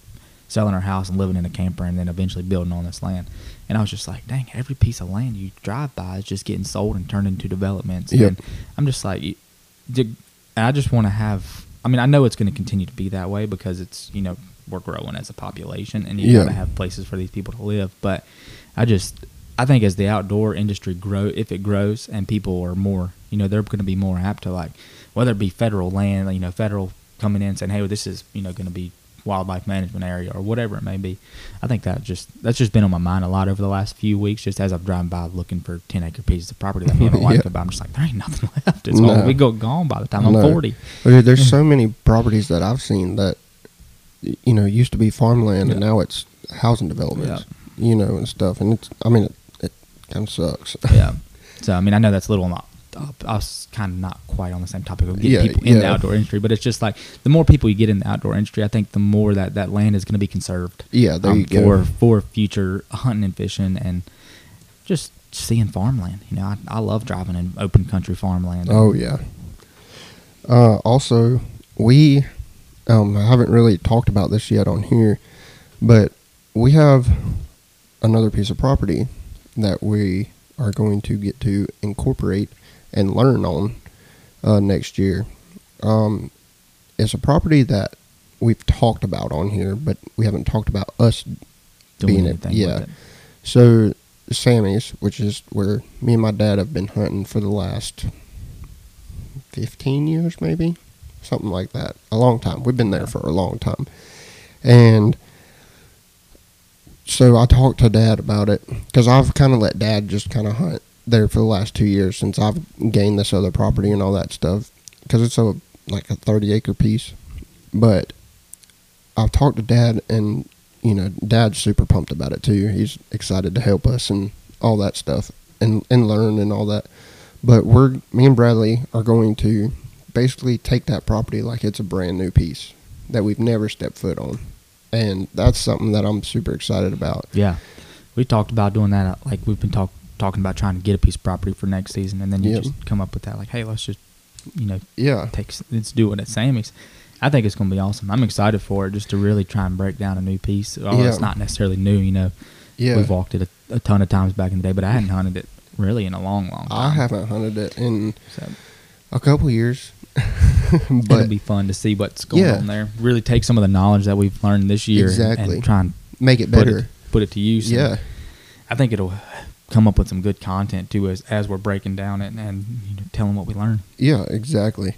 Speaker 2: selling our house and living in a camper and then eventually building on this land. And I was just like, dang, every piece of land you drive by is just getting sold and turned into developments.
Speaker 1: Yep.
Speaker 2: And I'm just like, I just want to have. I mean, I know it's going to continue to be that way because it's you know we're growing as a population, and you
Speaker 1: Yeah.
Speaker 2: got to have places for these people to live. But I just I think as the outdoor industry grow, if it grows and people are more, you know, they're going to be more apt to like whether it be federal land, you know, federal coming in and saying, hey, well, this is you know going to be wildlife management area or whatever it may be. I think that just that's just been on my mind a lot over the last few weeks, just as I've driven by looking for ten acre pieces of property that and my wife
Speaker 1: Yeah.
Speaker 2: I'm just like, there ain't nothing left. It's
Speaker 1: No.
Speaker 2: all we go gone by the time I'm forty.
Speaker 1: Dude, there's so many properties that I've seen that you know used to be farmland and now it's housing developments. You know and stuff, and it's I mean kind of sucks.
Speaker 2: yeah. So I mean, I know that's a little not. I was kind of not quite on the same topic of getting
Speaker 1: Yeah,
Speaker 2: people in the outdoor industry, but it's just like the more people you get in the outdoor industry, I think the more that that land is going to be conserved
Speaker 1: Yeah, there
Speaker 2: um,
Speaker 1: you go.
Speaker 2: for for future hunting and fishing and just seeing farmland. You know, I, I love driving in open country farmland.
Speaker 1: Oh yeah. Uh, also, we um, I haven't really talked about this yet on here, but we have another piece of property that we are going to get to incorporate and learn on uh, next year. Um, it's a property that we've talked about on here, but we haven't talked about us
Speaker 2: doing
Speaker 1: being it. Yeah.
Speaker 2: it.
Speaker 1: So Sammy's, which is where me and my dad have been hunting for the last fifteen years, maybe something like that. A long time. We've been there
Speaker 2: Yeah.
Speaker 1: for a long time, and so I talked to dad about it because I've kind of let dad just kind of hunt there for the last two years since I've gained this other property and all that stuff because it's a like a 30 acre piece. But I've talked to dad and you know dad's super pumped about it too. He's excited to help us and all that stuff and and learn and all that. But we're me and Bradley are going to basically take that property like it's a brand new piece that we've never stepped foot on. And that's something that I'm super excited about.
Speaker 2: Yeah, we talked about doing that. uh, Like we've been talk, talking about trying to get a piece of property for next season, and then you just come up with that. Like, hey, let's just you know
Speaker 1: Yeah.
Speaker 2: take let's do it at Sammy's. I think it's going to be awesome. I'm excited for it, just to really try and break down a new piece. Well,
Speaker 1: Yeah.
Speaker 2: it's not necessarily new, you know.
Speaker 1: Yeah.
Speaker 2: We've walked it a, a ton of times back in the day, but I hadn't hunted it really in a long, long time.
Speaker 1: I haven't hunted it in
Speaker 2: So
Speaker 1: a couple years.
Speaker 2: it'll be fun to see what's going
Speaker 1: Yeah.
Speaker 2: on there. Really take some of the knowledge that we've learned this year and-
Speaker 1: Exactly.
Speaker 2: and, try and
Speaker 1: make it
Speaker 2: put
Speaker 1: better.
Speaker 2: it, put it to use.
Speaker 1: Yeah.
Speaker 2: I think it'll come up with some good content too as as we're breaking down it and, and you know, telling what we learned.
Speaker 1: Yeah, exactly.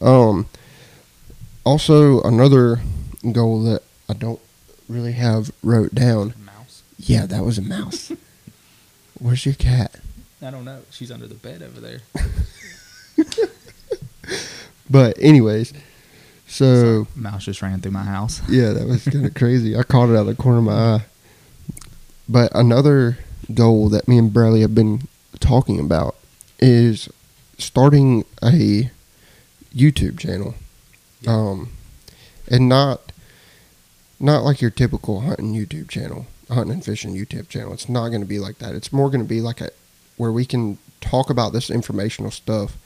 Speaker 1: Um also another goal that I don't really have wrote down.
Speaker 2: Mouse.
Speaker 1: Yeah, that was a mouse. Where's your cat?
Speaker 2: I don't know. She's under the bed over there.
Speaker 1: But anyways, so
Speaker 2: Mouse just ran through my house.
Speaker 1: yeah, that was kind of crazy. I caught it out of the corner of my eye. But another goal that me and Bradley have been talking about is starting a YouTube channel. Um, and not not like your typical hunting YouTube channel, hunting and fishing YouTube channel. It's not going to be like that. It's more going to be like a where we can talk about this informational stuff,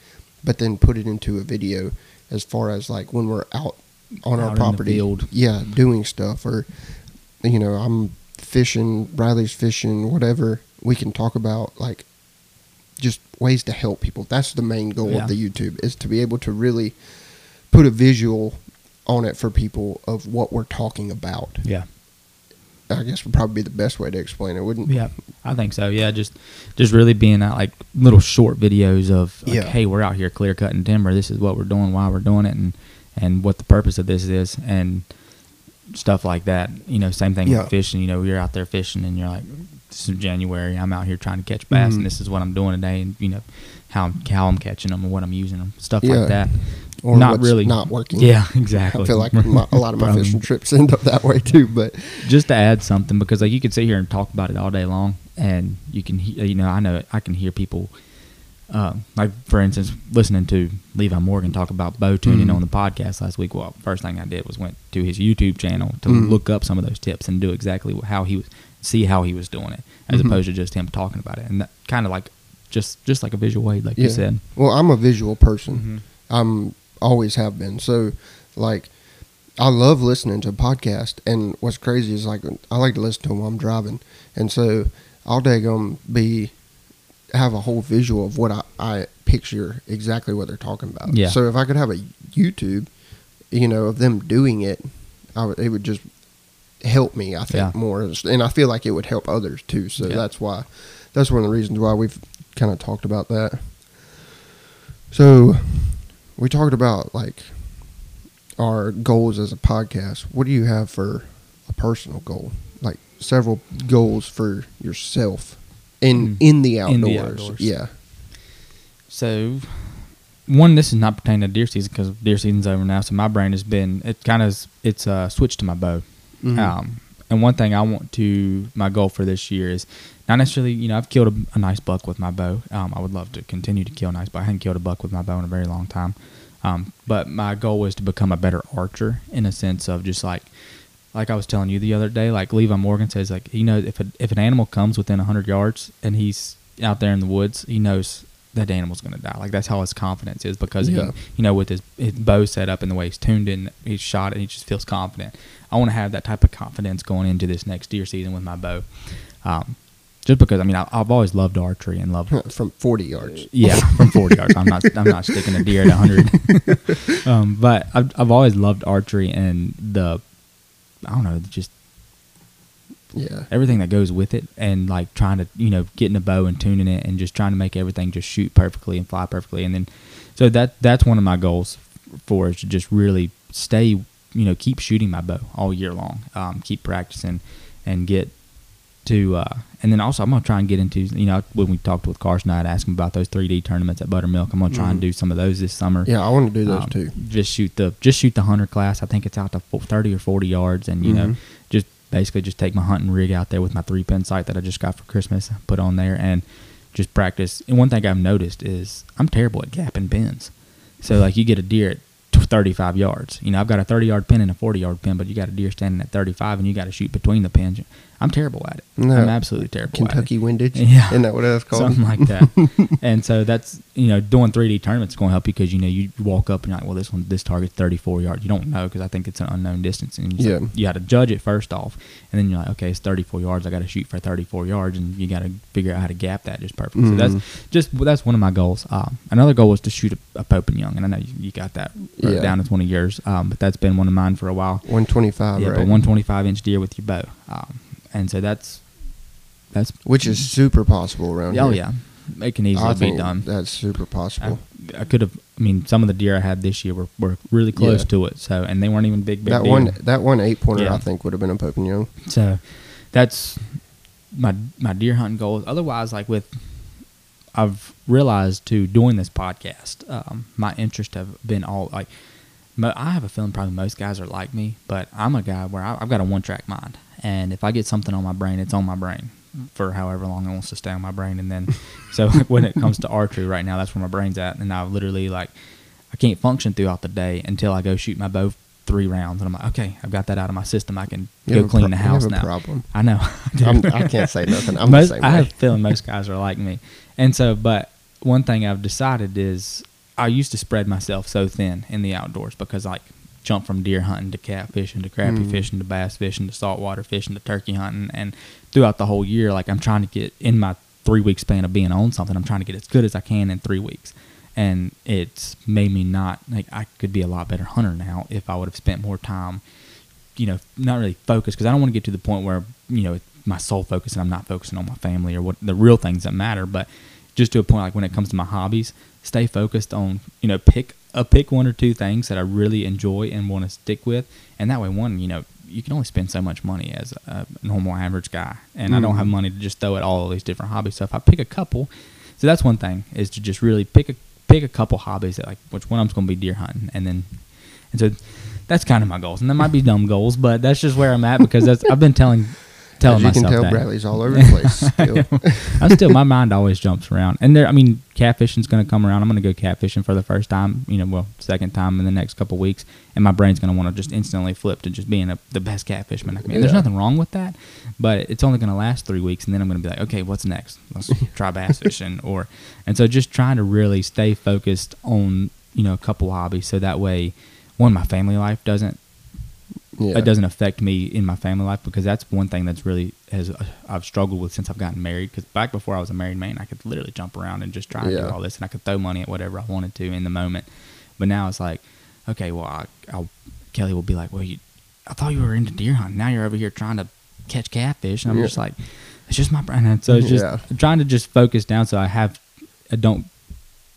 Speaker 1: but then put it into a video as far as like when we're out on
Speaker 2: Out
Speaker 1: our property, yeah, doing stuff or you know I'm fishing, Bradley's fishing, whatever. We can talk about like just ways to help people. That's the main goal
Speaker 2: Yeah.
Speaker 1: of the YouTube is to be able to really put a visual on it for people of what we're talking about.
Speaker 2: Yeah.
Speaker 1: I guess would probably be the best way to explain it, wouldn't?
Speaker 2: Yeah, I think so. Yeah, just just really being out like little short videos of like,
Speaker 1: Yeah.
Speaker 2: hey, we're out here clear cutting timber. This is what we're doing, why we're doing it, and and what the purpose of this is, and stuff like that. You know, same thing
Speaker 1: Yeah.
Speaker 2: with fishing. You know, you're out there fishing, and you're like, this is January. I'm out here trying to catch bass,
Speaker 1: Mhm.
Speaker 2: and this is what I'm doing today, and you know how I'm, how I'm catching them and what I'm using them, stuff
Speaker 1: Yeah.
Speaker 2: like that.
Speaker 1: Or
Speaker 2: not
Speaker 1: what's
Speaker 2: really
Speaker 1: not working.
Speaker 2: Yeah, exactly.
Speaker 1: I feel like my, a lot of my fishing trips end up that way too. But
Speaker 2: just to add something because like you can sit here and talk about it all day long and you can you know i know i can hear people uh, like for instance listening to levi morgan talk about bow tuning
Speaker 1: Mhm.
Speaker 2: on the podcast last week well first thing i did was went to his youtube channel to
Speaker 1: Mhm.
Speaker 2: look up some of those tips and do exactly how he was see how he was doing it as
Speaker 1: Mhm.
Speaker 2: opposed to just him talking about it and that kind of like just just like a visual aid like
Speaker 1: yeah,
Speaker 2: you said
Speaker 1: well, I'm a visual person.
Speaker 2: Mhm.
Speaker 1: I'm always have been. So, like, I love listening to podcasts. And what's crazy is like I like to listen to them while I'm driving, and so I'll daggum be have a whole visual of what I, I picture exactly what they're talking about.
Speaker 2: Yeah.
Speaker 1: So if I could have a YouTube, you know, of them doing it, I would it would just help me. I think
Speaker 2: Yeah.
Speaker 1: more, and I feel like it would help others too. So
Speaker 2: Yeah.
Speaker 1: that's why that's one of the reasons why we've kind of talked about that. So we talked about like our goals as a podcast. What do you have for a personal goal? Like several goals for yourself in
Speaker 2: Mm.
Speaker 1: in the outdoors.
Speaker 2: In the outdoors.
Speaker 1: Yeah.
Speaker 2: So, one, this is not pertaining to deer season because deer season's over now. So my brain has been it kind of it's uh, switched to my bow.
Speaker 1: Mhm.
Speaker 2: Um, and one thing I want to my goal for this year is not necessarily you know I've killed a, a nice buck with my bow. Um, I would love to continue to kill nice, but I haven't killed a buck with my bow in a very long time. Um, but my goal is to become a better archer in a sense of just like like I was telling you the other day, like Levi Morgan says, like he knows if a, if an animal comes within hundred yards and he's out there in the woods, he knows that animal's going to die. Like that's how his confidence is because
Speaker 1: Yeah.
Speaker 2: he, you know, with his, his bow set up and the way he's tuned in, he's shot it, he just feels confident. I want to have that type of confidence going into this next deer season with my bow. Um, just because I mean I, I've always loved archery and loved
Speaker 1: From 40 yards.
Speaker 2: yeah, from 40 yards. I'm not. I'm not sticking a deer at 100. um, but I've, I've always loved archery and the, I don't know, just
Speaker 1: Yeah.
Speaker 2: everything that goes with it, and like trying to you know getting a bow and tuning it, and just trying to make everything just shoot perfectly and fly perfectly, and then so that that's one of my goals for is to just really stay, you know, keep shooting my bow all year long, um, keep practicing, and get to uh, and then also I'm gonna try and get into you know when we talked with Carson, I'd ask him about those 3D tournaments at Buttermilk. I'm gonna try and
Speaker 1: Mhm.
Speaker 2: do some of those this summer.
Speaker 1: Yeah, I want to do those
Speaker 2: Um,
Speaker 1: too.
Speaker 2: Just shoot the just shoot the hunter class. I think it's out to 30 or 40 yards, and you know
Speaker 1: Mhm.
Speaker 2: just basically just take my hunting rig out there with my three pin sight that I just got for Christmas, put on there, and just practice. And one thing I've noticed is I'm terrible at gapping pins. So like you get a deer at 35 yards. You know I've got a 30 yard pin and a 40 yard pin, but you got a deer standing at 35, and you got to shoot between the pins. I'm terrible at it.
Speaker 1: No.
Speaker 2: I'm absolutely terrible. at it.
Speaker 1: Kentucky windage.
Speaker 2: Yeah.
Speaker 1: Isn't that what that's called?
Speaker 2: Something like that. and so that's you know doing 3D tournaments is going to help you because you know you walk up and you're like, well, this one this target's 34 yards. You don't know because I think it's an unknown distance, and you,
Speaker 1: Yeah.
Speaker 2: you got to judge it first off, and then you're like, okay, it's 34 yards. I got to shoot for 34 yards, and you got to figure out how to gap that just perfectly. So
Speaker 1: Mhm.
Speaker 2: that's just well, that's one of my goals. Um, another goal was to shoot a, a Pope and Young, and I know you, you got that
Speaker 1: Yeah.
Speaker 2: down as one of yours, um, but that's been one of mine for a while.
Speaker 1: 125,
Speaker 2: yeah,
Speaker 1: right?
Speaker 2: but 125 inch deer with your bow, um, and so that's that's
Speaker 1: Which is super possible around
Speaker 2: oh
Speaker 1: here.
Speaker 2: Oh yeah, it can easily
Speaker 1: I
Speaker 2: be done.
Speaker 1: That's super possible.
Speaker 2: I, I could have. I mean, some of the deer I had this year were, were really close
Speaker 1: Yeah.
Speaker 2: to it. So, and they weren't even big, big
Speaker 1: that
Speaker 2: deer.
Speaker 1: one, that one eight pointer,
Speaker 2: Yeah.
Speaker 1: I think would have been a Young.
Speaker 2: So, that's my my deer hunting goals. Otherwise, like with, I've realized too doing this podcast, um, my interests have been all like. I have a feeling probably most guys are like me, but I'm a guy where I, I've got a one track mind, and if I get something on my brain, it's on my brain for however long it wants to stay on my brain, and then so when it comes to archery right now, that's where my brain's at, and I literally like I can't function throughout the day until I go shoot my bow three rounds, and I'm like, okay, I've got that out of my system. I can
Speaker 1: You
Speaker 2: go clean
Speaker 1: pro-
Speaker 2: the house now.
Speaker 1: problem.
Speaker 2: I know.
Speaker 1: I'm, I can't say nothing. I'm
Speaker 2: most, I have a feeling most guys are like me, and so, but one thing I've decided is I used to spread myself so thin in the outdoors because like jump from deer hunting to catfishing to crappie
Speaker 1: Mm.
Speaker 2: fishing to bass fishing to saltwater fishing to turkey hunting, and throughout the whole year, like I'm trying to get in my three week span of being on something, I'm trying to get as good as I can in three weeks. And it's made me not like I could be a lot better hunter now if I would have spent more time you know, not really focused because I don't want to get to the point where you know my sole focus and I'm not focusing on my family or what the real things that matter. But just to a point like when it comes to my hobbies, stay focused on you know pick a pick one or two things that I really enjoy and want to stick with, and that way one you know you can only spend so much money as a normal average guy, and I don't
Speaker 1: Mhm.
Speaker 2: have money to just throw at all these different hobbies. So if I pick a couple, so that's one thing is to just really pick a pick a couple hobbies that like which one of them's going to be deer hunting, and then and so that's kind of my goals, and that might be dumb goals, but that's just where I'm at because that's I've been telling telling
Speaker 1: As you can tell,
Speaker 2: that.
Speaker 1: Bradley's all over the place. Still.
Speaker 2: I'm still my mind always jumps around, and there I mean catfishing's going to come around. I'm going to go catfishing for the first time, you know, well second time in the next couple weeks, and my brain's going to want to just instantly flip to just being a, the best catfishman I can be. And There's nothing wrong with that, but it's only going to last three weeks, and then I'm going to be like, okay, what's next? Let's try bass fishing, or and so just trying to really stay focused on you know a couple hobbies, so that way, one my family life doesn't
Speaker 1: yeah.
Speaker 2: it doesn't affect me in my family life because that's one thing that's really has uh, I've struggled with since I've gotten married. Because back before I was a married man, I could literally jump around and just try and do all this, and I could throw money at whatever I wanted to in the moment. But now it's like, okay, well, I, I'll, Kelly will be like, well, you, I thought you were into deer hunting. Now you're over here trying to catch catfish, and I'm
Speaker 1: Yeah.
Speaker 2: just like, it's just my brain. And so it's just
Speaker 1: Yeah.
Speaker 2: trying to just focus down so I have, I don't,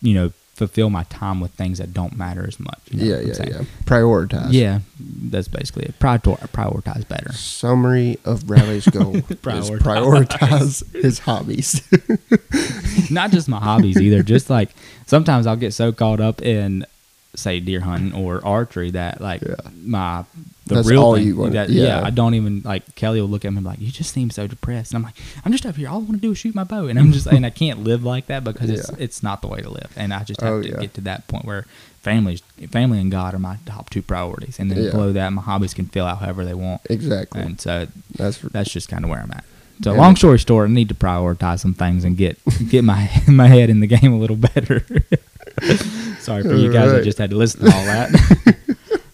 Speaker 2: you know, fulfill my time with things that don't matter as much. you know
Speaker 1: yeah, yeah,
Speaker 2: saying?
Speaker 1: yeah. Prioritize.
Speaker 2: Yeah, that's basically it. Prior- prioritize better.
Speaker 1: Summary of Bradley's goal is
Speaker 2: Prioritize.
Speaker 1: prioritize his hobbies.
Speaker 2: Not just my hobbies either. Just like sometimes I'll get so caught up in say deer hunting or archery that like
Speaker 1: Yeah.
Speaker 2: my the
Speaker 1: That's
Speaker 2: real
Speaker 1: all
Speaker 2: thing,
Speaker 1: you want-
Speaker 2: that-
Speaker 1: yeah.
Speaker 2: I don't even like Kelly will look at me like, "You just seem so depressed," and I'm like, "I'm just up here. All I want to do is shoot my bow," and I'm just and I can't live like that because it's
Speaker 1: Yeah.
Speaker 2: it's not the way to live, and I just have
Speaker 1: Oh,
Speaker 2: to
Speaker 1: yeah.
Speaker 2: get to that point where families, family, and God are my top two priorities, and then
Speaker 1: Yeah.
Speaker 2: below that, my hobbies can fill out however they want,
Speaker 1: exactly.
Speaker 2: and so
Speaker 1: That's
Speaker 2: that's just kind of where I'm at. So
Speaker 1: Yeah.
Speaker 2: long story short, I need to prioritize some things and get get my my head in the game a little better. Sorry for you guys that
Speaker 1: Alright.
Speaker 2: just had to listen to all that.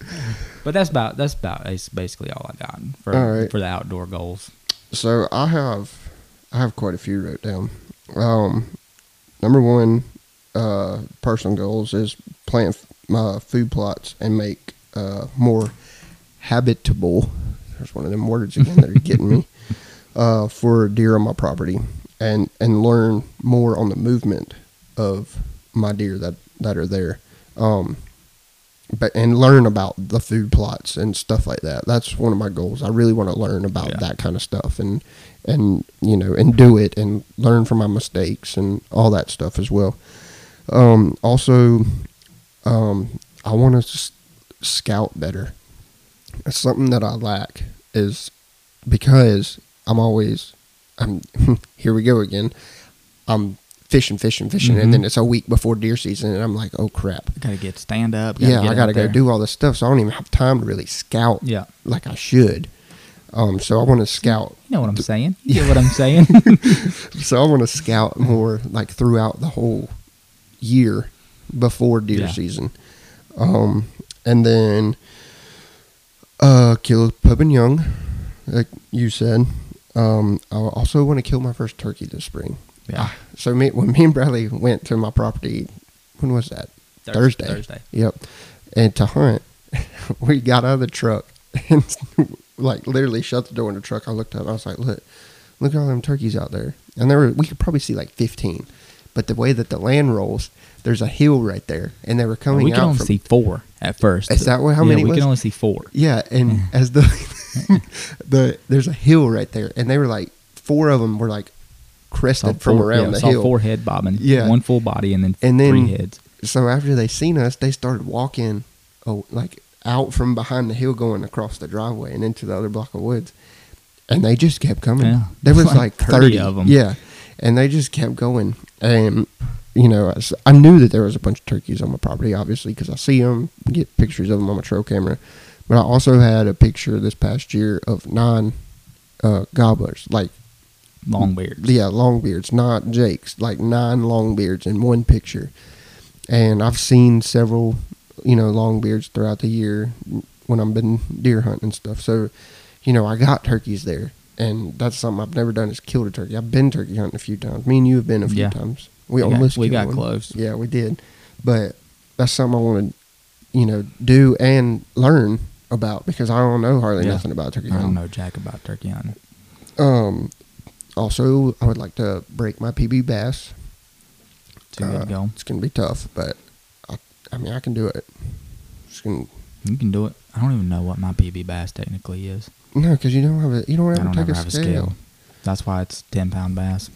Speaker 2: but that's about that's about that's basically all I got for
Speaker 1: Alright.
Speaker 2: for the outdoor goals.
Speaker 1: So I have I have quite a few wrote down. Um, number one, uh, personal goals is plant my food plots and make uh, more habitable. There's one of them words again that are getting me. Uh, for deer on my property and and learn more on the movement of my deer that that are there. Um, but and learn about the food plots and stuff like that. That's one of my goals. I really want to learn about
Speaker 2: Yeah.
Speaker 1: that kind of stuff and and you know and do it and learn from my mistakes and all that stuff as well. Um, also, um, I want to s- scout better. It's something that I lack is because I'm always I'm here we go again. I'm fishing, fishing, fishing, and
Speaker 2: Mhm.
Speaker 1: then it's a week before deer season, and I'm like, oh crap.
Speaker 2: I Gotta get stand up.
Speaker 1: Yeah,
Speaker 2: get
Speaker 1: I got to go
Speaker 2: there.
Speaker 1: do all this stuff, so I don't even have time to really scout
Speaker 2: Yeah.
Speaker 1: like I should. Um, so I want to scout.
Speaker 2: You know what I'm saying? You get what I'm saying?
Speaker 1: So I want to scout more like throughout the whole year before deer
Speaker 2: Yeah.
Speaker 1: season. Um, and then uh, kill Pope and Young, like you said. Um, I also want to kill my first turkey this spring.
Speaker 2: Yeah.
Speaker 1: Ah, so me when me and Bradley went to my property, when was that?
Speaker 2: Thurs-
Speaker 1: Thursday.
Speaker 2: Thursday.
Speaker 1: Yep. And to hunt, we got out of the truck and like literally shut the door in the truck. I looked up. I was like, look, look at all them turkeys out there. And there were we could probably see like fifteen. But the way that the land rolls, there's a hill right there, and they were coming out.
Speaker 2: we can only
Speaker 1: from.
Speaker 2: see four at first.
Speaker 1: Is that what- how
Speaker 2: yeah,
Speaker 1: many
Speaker 2: We
Speaker 1: was?
Speaker 2: can only see four.
Speaker 1: Yeah, and as the the there's a hill right there, and they were like four of them were like crested from
Speaker 2: four,
Speaker 1: around
Speaker 2: yeah,
Speaker 1: the
Speaker 2: saw
Speaker 1: hill.
Speaker 2: four head bobbing.
Speaker 1: Yeah.
Speaker 2: One full body and then
Speaker 1: And then-
Speaker 2: three heads.
Speaker 1: so after they seen us, they started walking, oh, like out from behind the hill, going across the driveway and into the other block of woods, and they just kept coming.
Speaker 2: Yeah.
Speaker 1: There was
Speaker 2: Like
Speaker 1: like
Speaker 2: 30
Speaker 1: thirty
Speaker 2: them.
Speaker 1: Yeah, and they just kept going, and you know, I, knew that there was a bunch of turkeys on my property, obviously, because I see them, get pictures of them on my trail camera, but I also had a picture this past year of nine uh, gobblers, like
Speaker 2: Long beards.
Speaker 1: yeah, long beards, not Jake's, like nine long beards in one picture. And I've seen several, you know, long beards throughout the year when I've been deer hunting and stuff. So, you know, I got turkeys there. And that's something I've never done is killed a turkey. I've been turkey hunting a few times. Me and you have been a few
Speaker 2: Yeah.
Speaker 1: times. We,
Speaker 2: We got-
Speaker 1: almost
Speaker 2: we got
Speaker 1: one.
Speaker 2: close.
Speaker 1: Yeah, we did. But that's something I want to, you know, do and learn about because I don't know hardly
Speaker 2: Yeah.
Speaker 1: nothing about turkey hunting.
Speaker 2: I don't know jack about turkey hunting.
Speaker 1: Um, also, I would like to break my PB bass.
Speaker 2: Good
Speaker 1: Uh,
Speaker 2: to go.
Speaker 1: It's gonna be tough, but I, I mean, I can do it. Just gonna,
Speaker 2: You can do it. I don't even know what my PB bass technically is.
Speaker 1: no, because you don't have a you don't
Speaker 2: I don't
Speaker 1: take
Speaker 2: ever
Speaker 1: a
Speaker 2: have
Speaker 1: scale.
Speaker 2: a scale. That's why it's ten pound bass.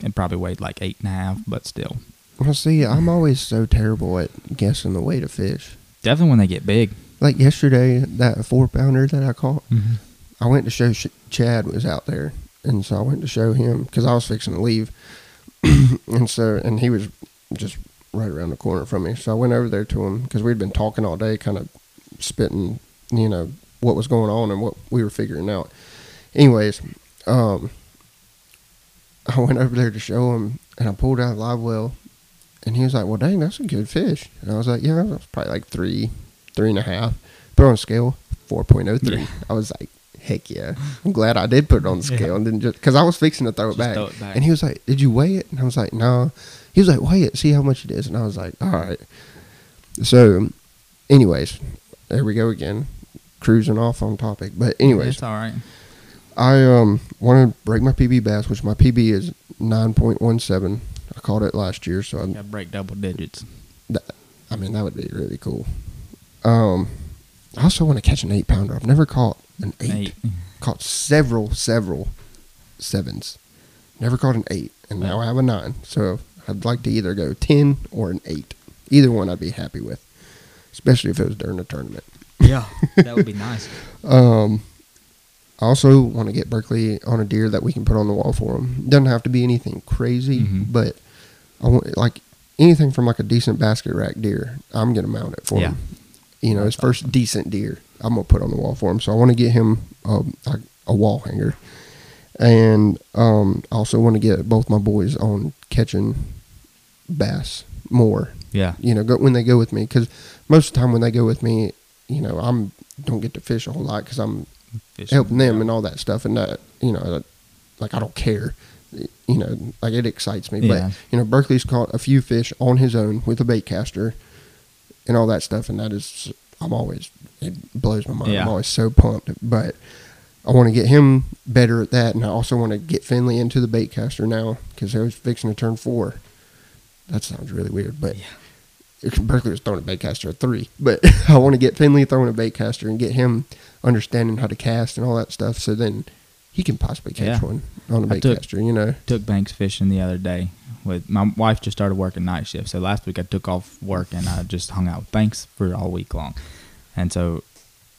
Speaker 2: It probably weighed like eight and a half, but still.
Speaker 1: Well, see, I'm always so terrible at guessing the weight of fish.
Speaker 2: Definitely when they get big.
Speaker 1: Like yesterday, that four pounder that I caught,
Speaker 2: Mm-hmm.
Speaker 1: I went to show Sh- Chad was out there, and so I went to show him because I was fixing to leave, and so and he was just right around the corner from me. So I went over there to him because we'd been talking all day, kind of spitting, you know, what was going on and what we were figuring out. Anyways, um, I went over there to show him, and I pulled out a live well, and he was like, "Well, dang, that's a good fish." And I was like, "Yeah, that's probably like three, three and a half." It on a scale, four point oh three. I was like, "Heck yeah!" I'm glad I did put it on the scale and didn't just because I was fixing to throw it, back.
Speaker 2: throw it back.
Speaker 1: And he was like, "Did you weigh it?" And I was like, "No." He was like, "Weigh it, see how much it is." And I was like, "All right." So, anyways, there we go again, cruising off on topic. But anyways,
Speaker 2: it's all right.
Speaker 1: I um want to break my PB bass, which my PB is nine point one seven. I caught it last year, so
Speaker 2: to break double digits.
Speaker 1: I mean, that would be really cool. Um, I also want to catch an eight pounder. I've never caught an eight.
Speaker 2: Eight.
Speaker 1: Caught several, several sevens. Never caught an eight, and now I have a nine. So I'd like to either go ten or an eight. Either one I'd be happy with, especially if it was during a tournament.
Speaker 2: Yeah, that would be nice.
Speaker 1: Um, I also want to get Berkeley on a deer that we can put on the wall for him. Doesn't have to be anything crazy,
Speaker 2: Mhm.
Speaker 1: but I want like anything from like a decent basket rack deer. I'm gonna mount it for
Speaker 2: Yeah.
Speaker 1: him. You know, his first decent deer. I'm gonna put on the wall for him. So I want to get him um, a, a wall hanger, and um, I also want to get both my boys on catching bass more
Speaker 2: Yeah.
Speaker 1: you know, go, when they go with me. Because most of the time when they go with me, you know, I'm don't get to fish a whole lot because I'm
Speaker 2: Fishing,
Speaker 1: helping them
Speaker 2: yeah.
Speaker 1: and all that stuff, and that you know, like I don't care, you know, like it excites me.
Speaker 2: Yeah.
Speaker 1: But you know, Berkeley's caught a few fish on his own with a bait caster, and all that stuff, and that is I'm always it blows my mind.
Speaker 2: Yeah.
Speaker 1: I'm always so pumped, but. I want to get him better at that, and I also want to get Finley into the bait caster now because I was fixing to turn four. That sounds really weird, but
Speaker 2: Yeah.
Speaker 1: Berkeley was throwing a baitcaster at three, but I want to get Finley throwing a baitcaster and get him understanding how to cast and all that stuff. So then he can possibly catch
Speaker 2: Yeah.
Speaker 1: one on a
Speaker 2: I took-
Speaker 1: baitcaster. You know,
Speaker 2: took Banks fishing the other day. With my wife just started working night shift, so last week I took off work and I just hung out with Banks for all week long. And so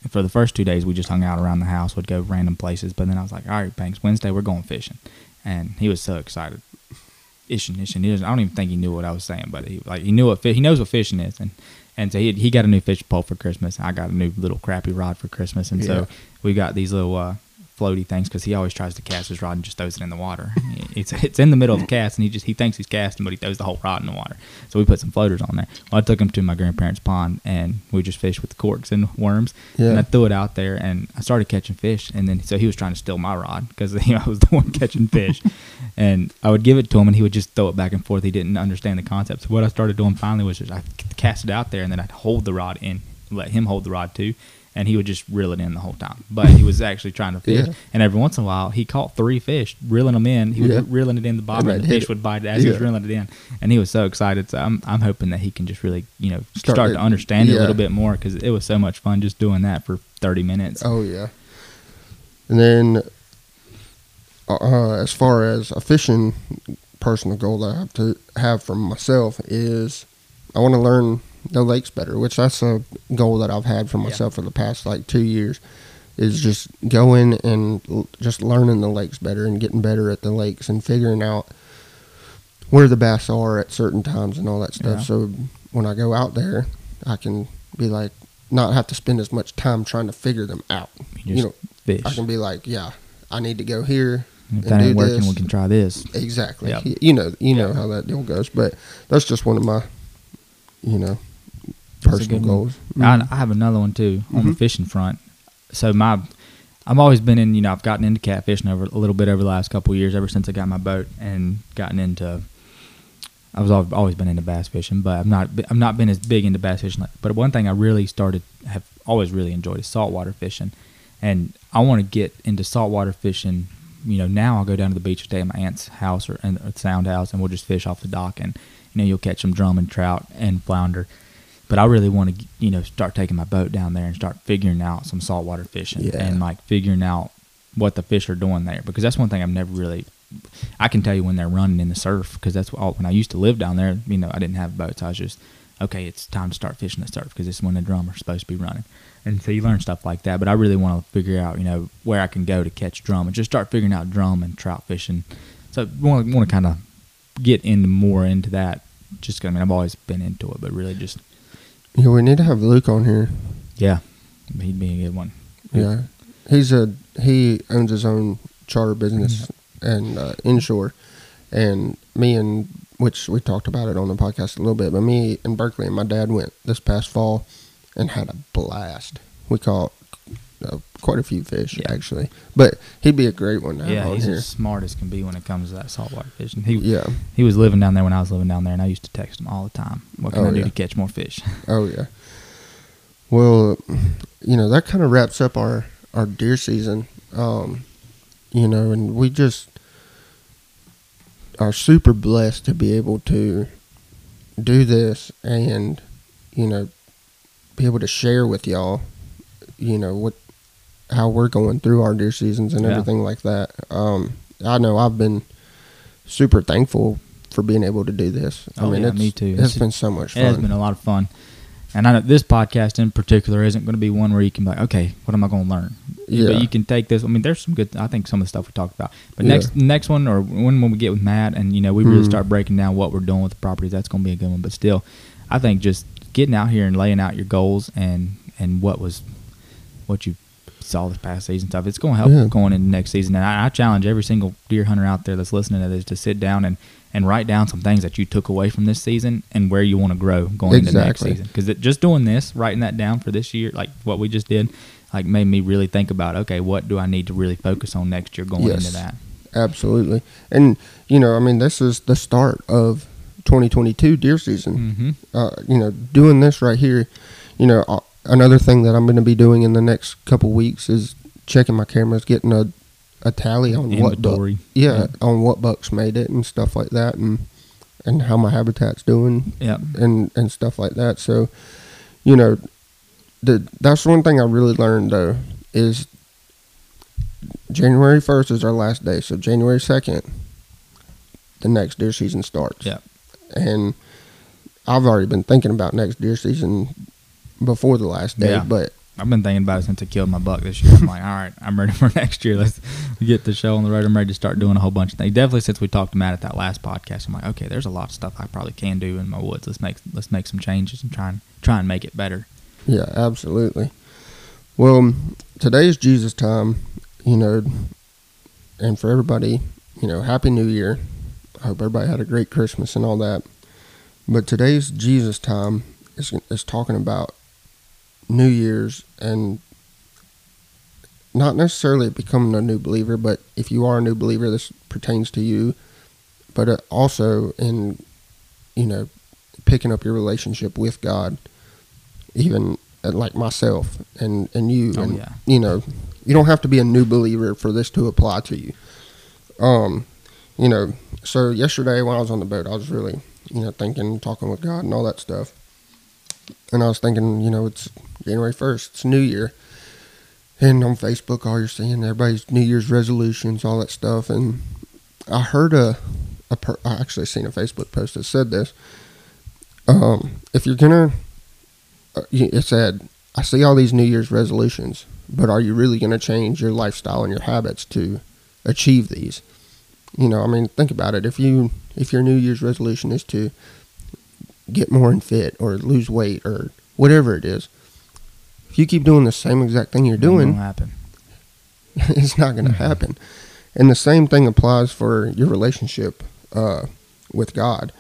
Speaker 2: for the first two days, we just hung out around the house, would go random places. But then I was like, all right, Banks, Wednesday we're going fishing, and he was so excited. Ishing. He doesn't, I don't even think he knew what I was saying, but he like he knew what he knows what fishing is, and and so he he got a new fish pole for Christmas. I got a new little crappie rod for Christmas, and
Speaker 1: Yeah.
Speaker 2: so we got these little uh, floaty things because he always tries to cast his rod and just throws it in the water. It's it's in the middle of the cast, and he just he thinks he's casting, but he throws the whole rod in the water. So we put some floaters on there. Well, I took him to my grandparents' pond, and we just fished with corks and worms.
Speaker 1: Yeah.
Speaker 2: And I threw it out there, and I started catching fish. And then so he was trying to steal my rod because you know, I was the one catching fish. and I would give it to him, and he would just throw it back and forth. He didn't understand the concept. So what I started doing finally was just I cast it out there, and then I'd hold the rod in, let him hold the rod too. And he would just reel it in the whole time, but he was actually trying to fish.
Speaker 1: Yeah.
Speaker 2: And every once in a while, he caught three fish, reeling them in. He was
Speaker 1: Yeah.
Speaker 2: reeling it in the bottom,
Speaker 1: And
Speaker 2: the fish
Speaker 1: it.
Speaker 2: would bite it as he was reeling it in. And he was so excited. So I'm I'm hoping that he can just really you know
Speaker 1: Start
Speaker 2: start, to understand it a little bit more because it was so much fun just doing that for 30 minutes.
Speaker 1: Oh yeah. And then, uh, as far as a fishing personal goal that I have to have for myself is, I want to learn the lakes better. Which that's a goal that I've had for
Speaker 2: Yeah.
Speaker 1: myself for the past like two years. Is just going and l- just learning the lakes better and getting better at the lakes and figuring out where the bass are at certain times and all that stuff.
Speaker 2: Yeah.
Speaker 1: So when I go out there, I can be like not have to spend as much time trying to figure them out.
Speaker 2: You
Speaker 1: You know,
Speaker 2: fish.
Speaker 1: I can be like, yeah, I need to go here.
Speaker 2: if
Speaker 1: and
Speaker 2: that ain't
Speaker 1: do
Speaker 2: working,
Speaker 1: this.
Speaker 2: we can try this.
Speaker 1: Exactly.
Speaker 2: Yep.
Speaker 1: You know, you know
Speaker 2: Yep.
Speaker 1: how that deal goes. But that's just one of my, you know, personal goals.
Speaker 2: I,
Speaker 1: Mhm.
Speaker 2: I have another one too on the
Speaker 1: Mhm.
Speaker 2: fishing front. So my, I've always been in. You know, I've gotten into catfishing over a little bit over the last couple of years, ever since I got my boat and gotten into. I was al- always been into bass fishing, but I've not I've not been as big into bass fishing. Like, but one thing I really started have always really enjoyed is saltwater fishing, and I want to get into saltwater fishing. You know, now I'll go down to the beach today at my aunt's house or, and, or sound house, and we'll just fish off the dock, and you know you'll catch some drum and trout and flounder. But I really want to, you know, start taking my boat down there and start figuring out some saltwater fishing
Speaker 1: Yeah.
Speaker 2: and like figuring out what the fish are doing there because that's one thing I've never really. I can tell you when they're running in the surf because that's all, when I used to live down there. You know, I didn't have boats. I was just okay. It's time to start fishing the surf because this is when the drum are supposed to be running, and so you learn stuff like that. But I really want to figure out, you know, where I can go to catch drum and just start figuring out drum and trout fishing. So want to want to kind of get into more into that. Just I mean, I've always been into it, but really just
Speaker 1: Yeah, we need to have Luke on here.
Speaker 2: yeah, he'd be a good one.
Speaker 1: Yeah, he's a he owns his own charter business and uh, inshore, and me and which we talked about it on the podcast a little bit. But me and Berkeley and my dad went this past fall and had a blast. We caught uh, quite a few fish
Speaker 2: Yeah.
Speaker 1: actually, but he'd be a great one
Speaker 2: Yeah,
Speaker 1: on
Speaker 2: he's
Speaker 1: here.
Speaker 2: as smart as can be when it comes to that saltwater fishing. He
Speaker 1: Yeah.
Speaker 2: he was living down there when I was living down there, and I used to text him all the time. What can
Speaker 1: Oh,
Speaker 2: I do
Speaker 1: yeah.
Speaker 2: to catch more fish?
Speaker 1: Oh yeah. Well, you know that kind of wraps up our our deer season. Um, you know, and we just are super blessed to be able to do this and you know be able to share with y'all. You know what how we're going through our deer seasons and
Speaker 2: Yeah.
Speaker 1: everything like that. Um, I know I've been super thankful for being able to do this. I
Speaker 2: Oh,
Speaker 1: mean,
Speaker 2: yeah,
Speaker 1: it's,
Speaker 2: me too.
Speaker 1: It's
Speaker 2: It's-
Speaker 1: been so much
Speaker 2: It has been a lot of fun. And I know this podcast in particular isn't going to be one where you can be like, okay, what am I going to learn?
Speaker 1: Yeah.
Speaker 2: But you can take this. I mean, there's some good. I think some of the stuff we talked about. But
Speaker 1: Yeah.
Speaker 2: next, next one or when when we get with Matt and you know we really
Speaker 1: Mhm.
Speaker 2: start breaking down what we're doing with the properties, that's going to be a good one. But still, I think just getting out here and laying out your goals and and what was what you saw this past season stuff. It's going to help
Speaker 1: Yeah.
Speaker 2: going into next season. And I, I challenge every single deer hunter out there that's listening to this to sit down and and write down some things that you took away from this season and where you want to grow going into next season. Because just doing this, writing that down for this year, like what we just did, like made me really think about okay, what do I need to really focus on next year going
Speaker 1: Yes.
Speaker 2: into that.
Speaker 1: Absolutely. And, you know, I mean, this is the start of 2022 deer season.
Speaker 2: Mm-hmm.
Speaker 1: Uh, you know, doing this right here, you know, uh, another thing that I'm going to be doing in the next couple weeks is checking my cameras, getting a, a tally on what buck,
Speaker 2: Inventory.
Speaker 1: yeah, on what bucks made it and stuff like that. And and how my habitat's doing
Speaker 2: Yeah.
Speaker 1: and and stuff like that. So, you know, the that's one thing I really learned though is January first is our last day. So January second, the next deer season starts.
Speaker 2: Yeah.
Speaker 1: and I've already been thinking about next deer season before the last day,
Speaker 2: Yeah.
Speaker 1: but
Speaker 2: I've been thinking about it since I killed my buck this year. I'm like, all right, I'm ready for next year. Let's get the show on the road. I'm ready to start doing a whole bunch of things. Definitely since we talked to Matt at that last podcast, I'm like, okay, there's a lot of stuff I probably can do in my woods. Let's make let's make some changes and try and try and make it better.
Speaker 1: Yeah, absolutely. Well, today is Jesus time, you know, and for everybody, you know, Happy New Year. I hope everybody had a great Christmas and all that. But today's Jesus time is, is talking about New Year's and not necessarily becoming a new believer, but if you are a new believer, this pertains to you. But uh, also in, you know, picking up your relationship with God, even uh, like myself and and you,
Speaker 2: Oh,
Speaker 1: and
Speaker 2: yeah.
Speaker 1: you know, you don't have to be a new believer for this to apply to you. Um, you know, so yesterday when I was on the boat, I was really, you know, thinking, talking with God and all that stuff. And I was thinking, you know, it's January 1st, it's New Year. And on Facebook, all you're seeing, everybody's New Year's resolutions, all that stuff. And I heard a, a per, I actually seen a Facebook post that said this. Um, if you're gonna, uh, it said, I see all these New Year's resolutions, but are you really gonna change your lifestyle and your habits to achieve these? You know, I mean, think about it. If you, if your New Year's resolution is to get more and fit or lose weight or whatever it is, if you keep doing the same exact thing you're doing,
Speaker 2: happen.
Speaker 1: it's not going to
Speaker 2: Mm-hmm.
Speaker 1: happen. And the same thing applies for your relationship uh, with God.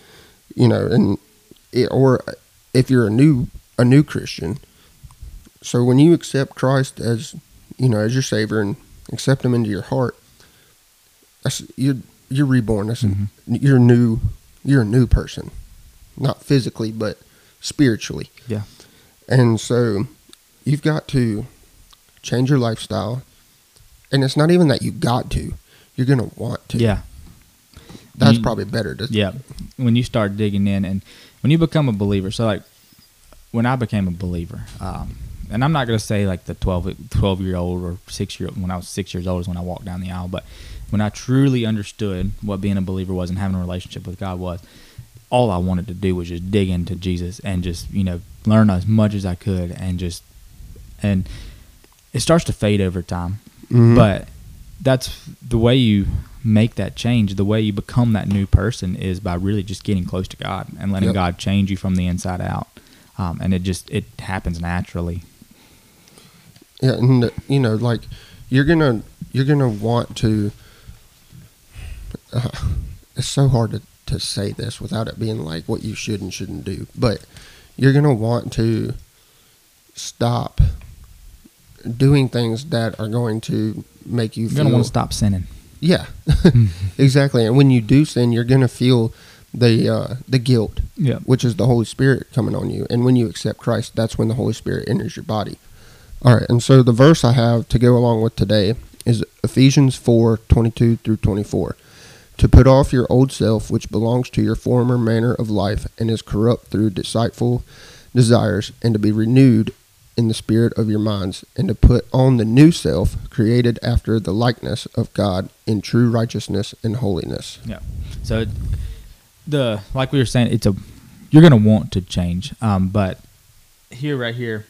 Speaker 1: You know, and it, or if you're a new a new Christian. So when you accept Christ as you know as your Savior and accept Him into your heart, that's you're you're reborn. That's
Speaker 2: Mhm.
Speaker 1: you're new. You're a new person, not physically but spiritually.
Speaker 2: Yeah.
Speaker 1: And so you've got to change your lifestyle. And it's not even that you got to. You're going to want to.
Speaker 2: Yeah.
Speaker 1: That's
Speaker 2: You-
Speaker 1: probably better to
Speaker 2: Yeah. When you start digging in and when you become a believer, so like when I became a believer, um, and I'm not going to say like the 12, 12 year old or six year when I was six years old is when I walked down the aisle, but when I truly understood what being a believer was and having a relationship with God was, all I wanted to do was just dig into Jesus and just, you know, learn as much as I could and just, and it starts to fade over time.
Speaker 1: Mhm.
Speaker 2: But that's the way you make that change. The way you become that new person is by really just getting close to God and letting
Speaker 1: Yep.
Speaker 2: God change you from the inside out. Um, and it just it happens naturally.
Speaker 1: Yeah, and you know, like you're gonna you're gonna want to. Uh, it's so hard to to say this without it being like what you should and shouldn't do, but you're gonna want to stop doing things that are going to make you
Speaker 2: You're
Speaker 1: feel
Speaker 2: gonna want to stop sinning.
Speaker 1: Yeah, exactly. And when you do sin, you're gonna feel the uh, the guilt,
Speaker 2: Yeah.
Speaker 1: which is the Holy Spirit coming on you. And when you accept Christ, that's when the Holy Spirit enters your body. All right. And so the verse I have to go along with today is Ephesians four twenty two through twenty four. To put off your old self, which belongs to your former manner of life and is corrupt through deceitful desires, and to be renewed in the spirit of your minds, and to put on the new self, created after the likeness of God in true righteousness and holiness.
Speaker 2: Yeah. So the like we were saying, it's a you're gonna want to change. Um, but here, right here,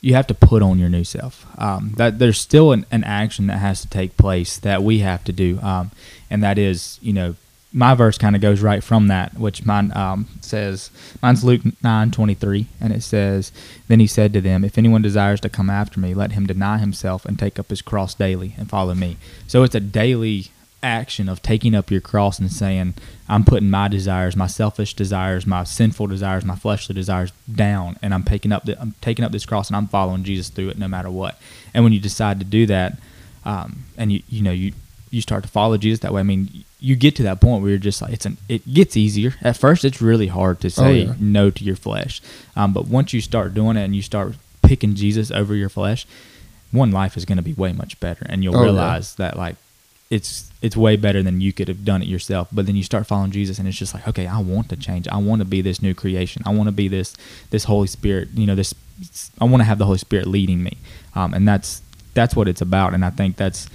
Speaker 2: you have to put on your new self. Um, that there's still an, an action that has to take place that we have to do, um, and that is, you know, my verse kind of goes right from that, which mine um, says, mine's Luke nine twenty three, and it says, "Then he said to them, If anyone desires to come after me, let him deny himself and take up his cross daily and follow me." So it's a daily action of taking up your cross and saying, I'm putting my desires, my selfish desires, my sinful desires, my fleshly desires down, and I'm picking up the, I'm taking up this cross and I'm following Jesus through it no matter what. And when you decide to do that, um, and you you know you you start to follow Jesus that way. I mean, you get to that point where you're just like it's an it gets easier. At first, it's really hard to say
Speaker 1: yeah.
Speaker 2: no to your flesh, um, but once you start doing it and you start picking Jesus over your flesh, one life is going to be way much better, and you'll
Speaker 1: Oh, yeah.
Speaker 2: realize that like it's it's way better than you could have done it yourself. But then you start following Jesus, and it's just like, okay, I want to change. I want to be this new creation. I want to be this this Holy Spirit. You know, this I want to have the Holy Spirit leading me, um, and that's that's what it's about. And I think that's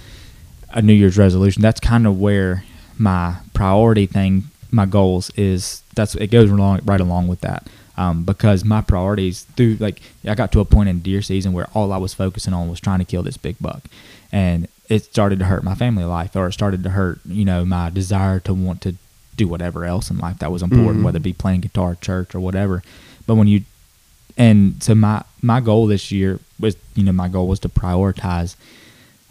Speaker 2: a New Year's resolution. That's kind of where my priority thing, my goals is. That's it goes along right along with that. Um, because my priorities through like I got to a point in deer season where all I was focusing on was trying to kill this big buck, and it started to hurt my family life, or it started to hurt you know my desire to want to do whatever else in life that was important,
Speaker 1: Mhm.
Speaker 2: whether it be playing guitar, church, or whatever. But when you and so my my goal this year was you know my goal was to prioritize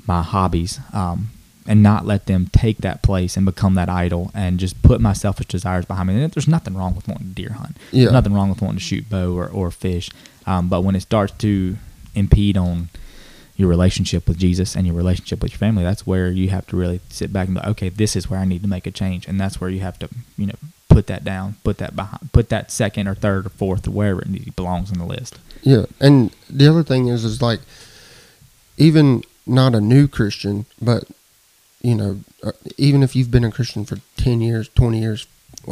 Speaker 2: my hobbies um, and not let them take that place and become that idol and just put my selfish desires behind me. And there's nothing wrong with wanting to deer hunt.
Speaker 1: Yeah.
Speaker 2: There's nothing wrong with wanting to shoot bow or, or fish. Um, but when it starts to impede on your relationship with Jesus and your relationship with your family, that's where you have to really sit back and be like, okay, this is where I need to make a change. And that's where you have to, you know, put that down, put that behind, put that second or third or fourth or wherever it belongs on the list.
Speaker 1: Yeah, and the other thing is, is like, even not a new Christian, but you know, uh, even if you've been a Christian for ten years, twenty years,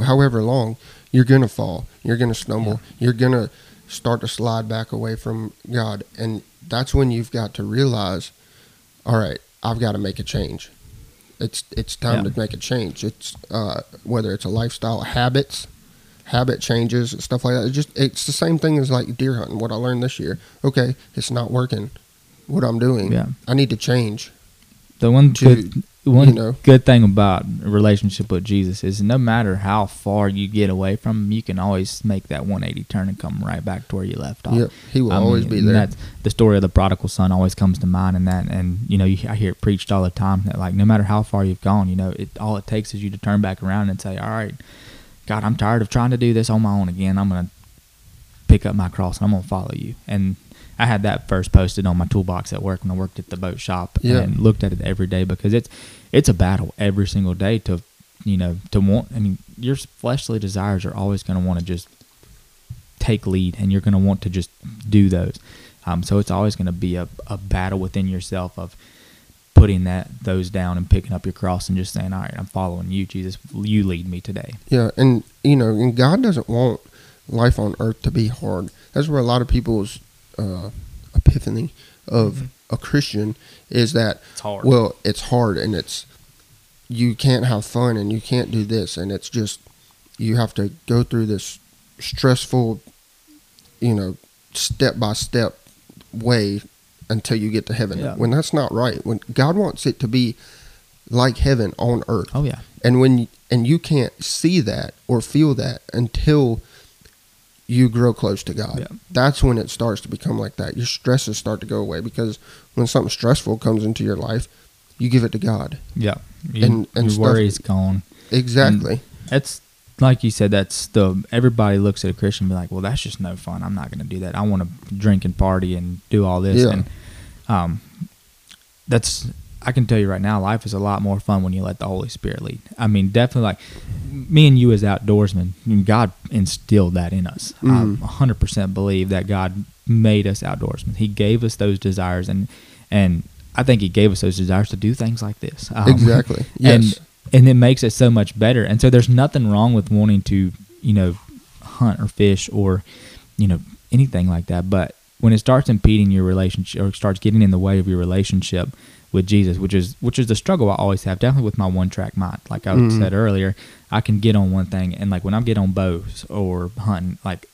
Speaker 1: however long, you're gonna fall, you're gonna stumble, you're gonna start to slide back away from God, and that's when you've got to realize, all right, I've got to make a change. It's it's time
Speaker 2: Yeah.
Speaker 1: to make a change. It's uh, whether it's a lifestyle, habits, habit changes, stuff like that. It's just it's the same thing as like deer hunting. What I learned this year. Okay, it's not working. What I'm doing.
Speaker 2: Yeah.
Speaker 1: I need to change.
Speaker 2: The one
Speaker 1: To,
Speaker 2: one
Speaker 1: you know.
Speaker 2: good thing about a relationship with Jesus is no matter how far you get away from him, you can always make that 180 turn and come right back to where you left off.
Speaker 1: Yep, he will
Speaker 2: I
Speaker 1: always
Speaker 2: mean,
Speaker 1: be there.
Speaker 2: That's the story of the prodigal son always comes to mind, and that, and you know, you, I hear it preached all the time that like no matter how far you've gone, you know, it all it takes is you to turn back around and say, "All right, God, I'm tired of trying to do this on my own again. I'm gonna pick up my cross and I'm gonna follow you." And I had that first posted on my toolbox at work when I worked at the boat shop
Speaker 1: Yeah.
Speaker 2: and looked at it every day because it's it's a battle every single day to you know to want. I mean, your fleshly desires are always going to want to just take lead and you're going to want to just do those. Um, so it's always going to be a, a battle within yourself of putting that those down and picking up your cross and just saying, "All right, I'm following you, Jesus. You lead me today."
Speaker 1: Yeah, and you know, and God doesn't want life on earth to be hard. That's where a lot of people's uh, epiphany of a Christian is that
Speaker 2: It's hard.
Speaker 1: well, it's hard and it's you can't have fun and you can't do this and it's just you have to go through this stressful, you know, step by step way until you get to heaven.
Speaker 2: Yeah.
Speaker 1: When that's not right. When God wants it to be like heaven on earth
Speaker 2: oh yeah,
Speaker 1: and when and you can't see that or feel that until you grow close to God.
Speaker 2: Yeah.
Speaker 1: That's when it starts to become like that. Your stresses start to go away because when something stressful comes into your life, you give it to God.
Speaker 2: yeah. You,
Speaker 1: And- and
Speaker 2: your
Speaker 1: stuff-
Speaker 2: worries gone.
Speaker 1: Exactly.
Speaker 2: That's like you said. That's the everybody looks at a Christian and be like, "Well, that's just no fun. I'm not going to do that. I want to drink and party and do all this."
Speaker 1: Yeah.
Speaker 2: And um, that's I can tell you right now, life is a lot more fun when you let the Holy Spirit lead. I mean, definitely like me and you as outdoorsmen, God instilled that in us. I
Speaker 1: Mhm.
Speaker 2: 100% believe that God made us outdoorsmen. He gave us those desires, and and I think He gave us those desires to do things like this. Um,
Speaker 1: exactly. Yes.
Speaker 2: and and it makes it so much better. And so there's nothing wrong with wanting to, you know, hunt or fish or, you know, anything like that. But when it starts impeding your relationship or starts getting in the way of your relationship with Jesus, which is which is the struggle I always have, definitely with my one track mind. Like I
Speaker 1: Mhm.
Speaker 2: said earlier, I can get on one thing, and like when I'm get on bows or hunting, like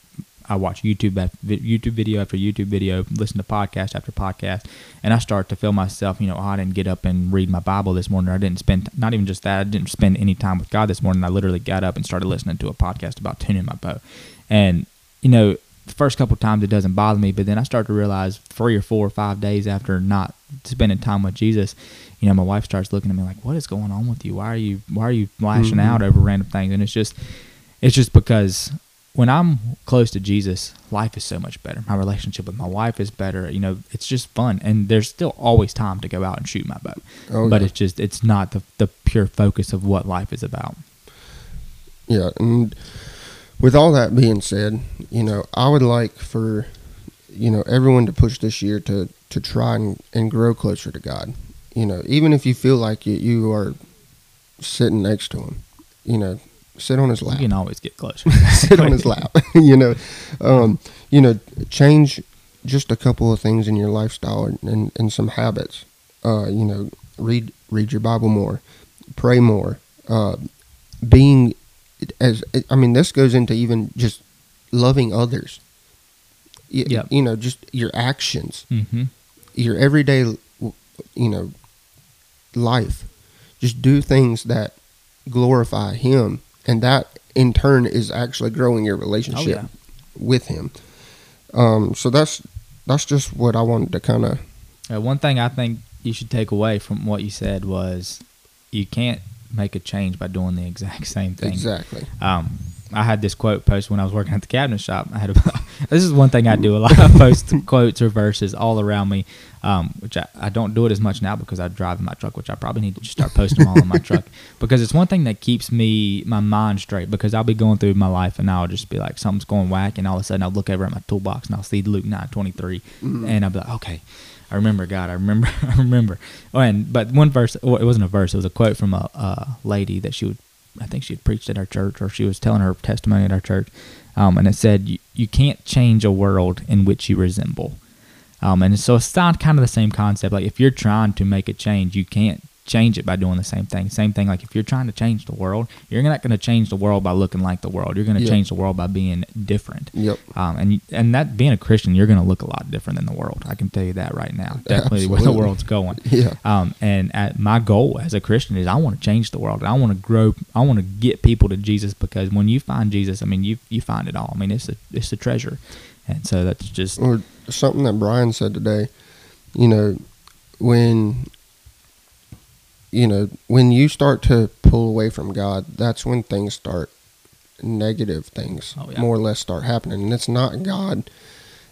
Speaker 2: I watch YouTube after, YouTube video after YouTube video, listen to podcast after podcast, and I start to feel myself, you know, oh, I didn't get up and read my Bible this morning. I didn't spend not even just that, I didn't spend any time with God this morning. I literally got up and started listening to a podcast about tuning my bow, and you know, the first couple times it doesn't bother me, but then I start to realize three or four or five days after not spending time with Jesus, you know, my wife starts looking at me like, "What is going on with you? Why are you why are you lashing
Speaker 1: Mhm.
Speaker 2: out over random things?" And it's just it's just because when I'm close to Jesus, life is so much better. My relationship with my wife is better. You know, it's just fun, and there's still always time to go out and shoot my bow.
Speaker 1: Oh,
Speaker 2: but
Speaker 1: yeah.
Speaker 2: it's just it's not the the pure focus of what life is about.
Speaker 1: Yeah, and with all that being said, you know, I would like for you know everyone to push this year to to try and, and grow closer to God. You know, even if you feel like you, you are sitting next to him, you know, sit on his lap.
Speaker 2: You can always get closer.
Speaker 1: sit on his lap. you know, um, you know, change just a couple of things in your lifestyle and, and, and some habits. Uh, you know, read read your Bible more, pray more. Uh, being as I mean, this goes into even just loving others. Y-
Speaker 2: Yep.
Speaker 1: You know, just your actions,
Speaker 2: hmm
Speaker 1: your everyday, you know, life. Just do things that glorify Him, and that in turn is actually growing your
Speaker 2: Oh
Speaker 1: relationship
Speaker 2: yeah.
Speaker 1: with Him. Um, so that's that's just what I wanted to kind of
Speaker 2: Uh, one thing I think you should take away from what you said was you can't make a change by doing the exact same thing.
Speaker 1: exactly.
Speaker 2: Um, I had this quote post when I was working at the cabinet shop. I had a, this is one thing I do a lot. I post quotes or verses all around me, um, which I, I don't do it as much now because I drive in my truck, which I probably need to just start posting them all in my truck because it's one thing that keeps me my mind straight. Because I'll be going through my life and I'll just be like something's going whack, and all of a sudden I'll look over at my toolbox and I'll see Luke nine twenty three, and I'll be like, okay. I remember God. I remember. I remember. Oh, and but one verse. Well, it wasn't a verse. It was a quote from a, a lady that she would. I think she had preached at our church, or she was telling her testimony at our church, um, and it said, you, "You can't change a world in which you resemble." Um, and so it's not kind of the same concept. Like if you're trying to make a change, you can't change it by doing the same thing. Same thing. Like if you're trying to change the world, you're not going to change the world by looking like the world. You're going to
Speaker 1: Yeah.
Speaker 2: change the world by being different.
Speaker 1: Yep.
Speaker 2: Um, and and that being a Christian, you're going to look a lot different than the world. I can tell you that right now. Definitely where the world's going.
Speaker 1: Yeah.
Speaker 2: Um, and at, my goal as a Christian is I want to change the world. I want to grow. I want to get people to Jesus because when you find Jesus, I mean, you you find it all. I mean, it's a it's a treasure. And so that's just
Speaker 1: Or something that Brian said today. You know, when you know when you start to pull away from God, that's when things start negative things
Speaker 2: Oh, yeah.
Speaker 1: more or less start happening. And it's not God.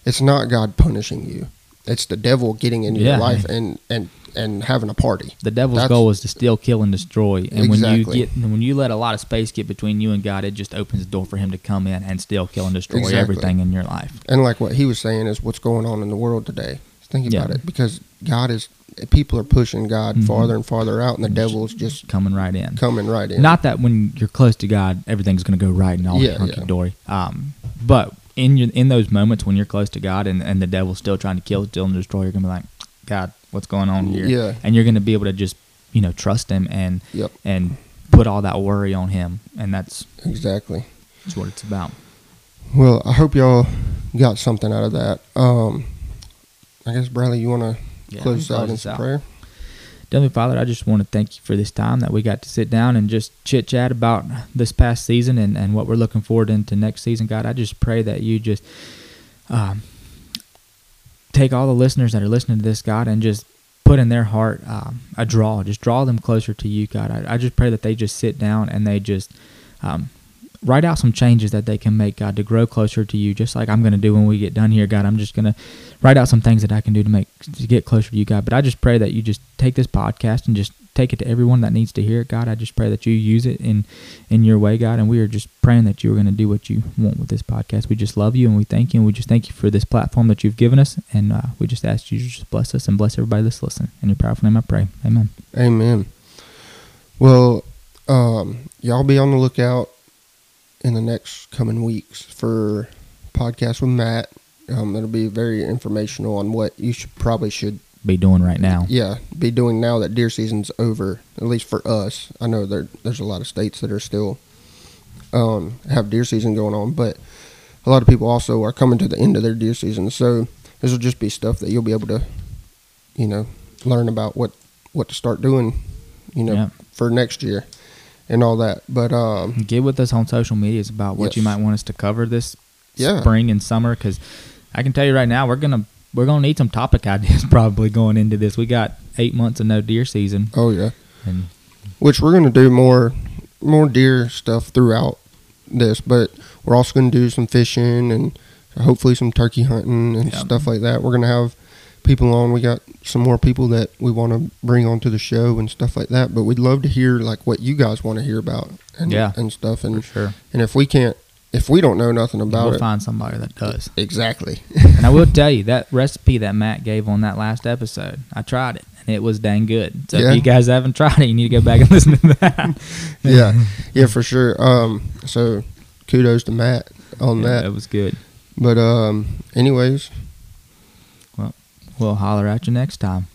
Speaker 1: It's not God punishing you. It's the devil getting into
Speaker 2: Yeah.
Speaker 1: your life and and and having a party.
Speaker 2: the devil's
Speaker 1: That's-
Speaker 2: goal is to steal, kill, and destroy. And when you get when you let a lot of space get between you and God, it just opens the door for him to come in and steal, kill, and destroy
Speaker 1: Exactly.
Speaker 2: everything in your life.
Speaker 1: And like what he was saying is what's going on in the world today. Think about
Speaker 2: Yeah.
Speaker 1: it because God is people are pushing God
Speaker 2: Mhm.
Speaker 1: farther and farther out, and the devil's just
Speaker 2: Coming right in.
Speaker 1: coming right in.
Speaker 2: Not that when you're close to God, everything's going to go right and all
Speaker 1: Yeah,
Speaker 2: hunky
Speaker 1: yeah.
Speaker 2: dory. Um, but in your, in those moments when you're close to God and, and the devil's still trying to kill, steal, and destroy, you're going to be like, God, what's going on here?
Speaker 1: Yeah.
Speaker 2: And you're going to be able to just you know trust Him and
Speaker 1: Yep.
Speaker 2: and put all that worry on Him, and that's,
Speaker 1: Exactly.
Speaker 2: that's what it's about.
Speaker 1: Well, I hope y'all got something out of that. Um, I guess Bradley, you want to
Speaker 2: Yeah,
Speaker 1: close us out in some
Speaker 2: out.
Speaker 1: prayer?
Speaker 2: Heavenly Father, I just want to thank you for this time that we got to sit down and just chit chat about this past season and, and what we're looking forward into next season. God, I just pray that you just um, take all the listeners that are listening to this, God, and just put in their heart um, a draw. Just draw them closer to you, God. I, I just pray that they just sit down and they just um, write out some changes that they can make, God, to grow closer to you, just like I'm going to do when we get done here, God. I'm just going to write out some things that I can do to make to get closer to you, God. But I just pray that you just take this podcast and just take it to everyone that needs to hear it, God. I just pray that you use it in in your way, God. And we are just praying that you are going to do what you want with this podcast. We just love you and we thank you and we just thank you for this platform that you've given us. And uh, we just ask you to just bless us and bless everybody that's listening. In your powerful name, I pray. Amen.
Speaker 1: Amen. Well, um, y'all be on the lookout in the next coming weeks for podcast with Matt. Um, it'll be very informational on what you should probably should
Speaker 2: Be doing right now.
Speaker 1: yeah be doing now that deer season's over. At least for us, I know there there's a lot of states that are still um, have deer season going on, but a lot of people also are coming to the end of their deer season. So this will just be stuff that you'll be able to, you know, learn about what what to start doing, you know,
Speaker 2: Yeah.
Speaker 1: for next year and all that. But um,
Speaker 2: Get with us on social medias about what you might want us to cover this
Speaker 1: Yeah.
Speaker 2: spring and summer because I can tell you right now we're gonna we're gonna need some topic ideas probably going into this. We got eight months of no deer season,
Speaker 1: oh yeah,
Speaker 2: and
Speaker 1: which we're gonna do more more deer stuff throughout this, but we're also gonna do some fishing and hopefully some turkey hunting and
Speaker 2: Yep.
Speaker 1: stuff like that. We're gonna have people on. We got some more people that we want to bring onto the show and stuff like that. But we'd love to hear like what you guys want to hear about and
Speaker 2: Yeah.
Speaker 1: and stuff. And
Speaker 2: sure.
Speaker 1: and if we can't if we don't know nothing about
Speaker 2: we'll
Speaker 1: it,
Speaker 2: find somebody that does.
Speaker 1: exactly.
Speaker 2: and I will tell you that recipe that Matt gave on that last episode, I tried it and it was dang good. So
Speaker 1: Yeah.
Speaker 2: if you guys haven't tried it, you need to go back and listen to that.
Speaker 1: yeah, yeah, for sure. Um, so kudos to Matt on
Speaker 2: Yeah,
Speaker 1: that.
Speaker 2: that was good.
Speaker 1: But um, anyways,
Speaker 2: We'll holler at you next time.